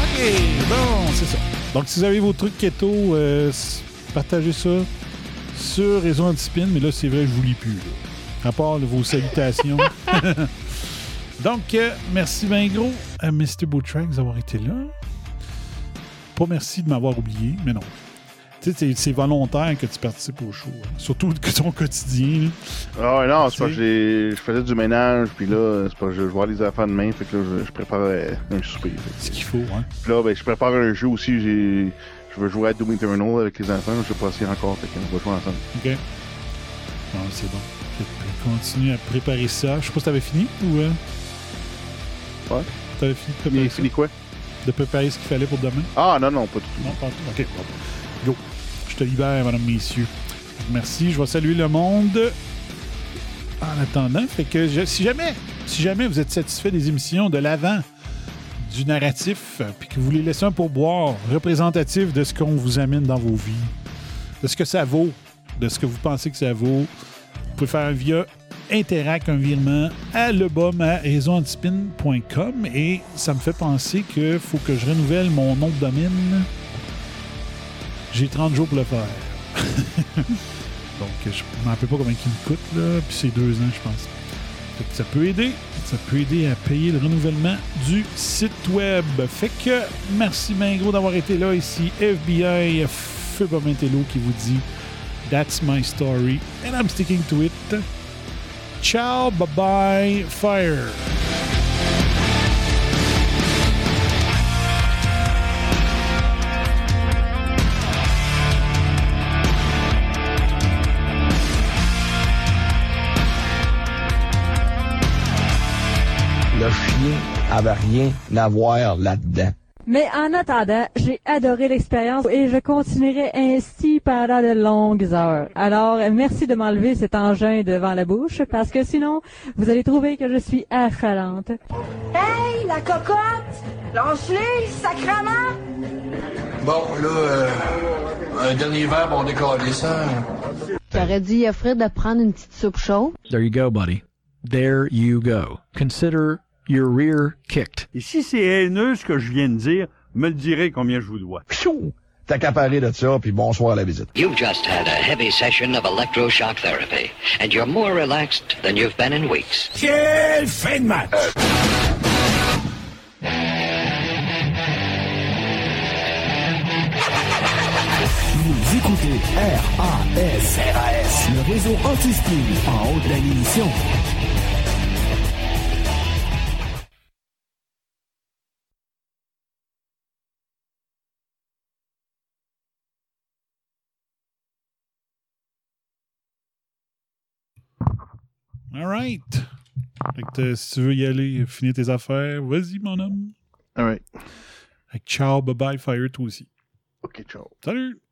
OK, bon, c'est ça. Donc, si vous avez vos trucs keto, euh, partagez ça sur Réseau Antispin, mais là, c'est vrai, je vous lis plus. À part vos salutations. Donc, euh, merci bien gros à Mr. Boutrax d'avoir été là. Pas merci de m'avoir oublié, mais non. C'est- volontaire que tu participes au show. hein. Surtout que ton quotidien. Ah ouais, non, c'est j'ai- je faisais du ménage, puis là, c'est pas je, je vois les affaires demain, fait que là, je, je prépare un souper. Ce qu'il faut, hein. Puis là, ben, je prépare un jeu aussi, j'ai... Je veux jouer à Doom Eternal avec les enfants, je sais pas si encore, fait qu'on va jouer ensemble. OK. Bon, c'est bon. Que Continue à préparer ça. Je sais pas si t'avais fini ou... Euh... Ouais. T'avais fini de préparer, ça? fini quoi? de préparer ce qu'il fallait pour demain? Ah non, non, pas du tout. Non, pas tout. OK, bon. Go. Je te libère, madame, messieurs. Merci. Je vais saluer le monde en attendant. Fait que si jamais, si jamais vous êtes satisfait des émissions de l'avant du narratif, puis que vous voulez laisser un pourboire représentatif de ce qu'on vous amène dans vos vies, de ce que ça vaut, de ce que vous pensez que ça vaut, vous pouvez faire via Interac un virement à lebum à et ça me fait penser qu'il faut que je renouvelle mon nom de domaine. J'ai 30 jours pour le faire. Donc, je ne m'en rappelle pas combien il me coûte, là. Puis c'est deux ans, je pense. Fait que ça peut aider. Ça peut aider à payer le renouvellement du site web. Fait que merci bien gros d'avoir été là ici. FBI Feu qui vous dit That's my story and I'm sticking to it. Ciao, bye bye, fire. Avait rien à voir là-dedans. Mais en attendant, j'ai adoré l'expérience et je continuerai ainsi pendant de longues heures. Alors, merci de m'enlever cet engin devant la bouche parce que sinon, vous allez trouver que je suis affalante. Hey, la cocotte! Lance-les, sacrement! Bon, là, euh, un dernier verre, on décolle ça. J'aurais dû offrir de prendre une petite soupe chaude. There you go, buddy. There you go. Consider your rear kicked. Et si c'est haineux ce que je viens de dire, me le direz combien je vous dois. Pfiou! T'as accaparé de ça, puis bonsoir à la visite. You've just had a heavy session of electroshock therapy, and you're more relaxed than you've been in weeks. Quelle fin de match! Vous écoutez RAS, RAS, le réseau anti-spin en haut de la All right. Euh, si tu veux y aller, finir tes affaires, vas-y, mon homme. All right. Ciao, bye bye, fire, toi aussi. Ok, ciao. Salut!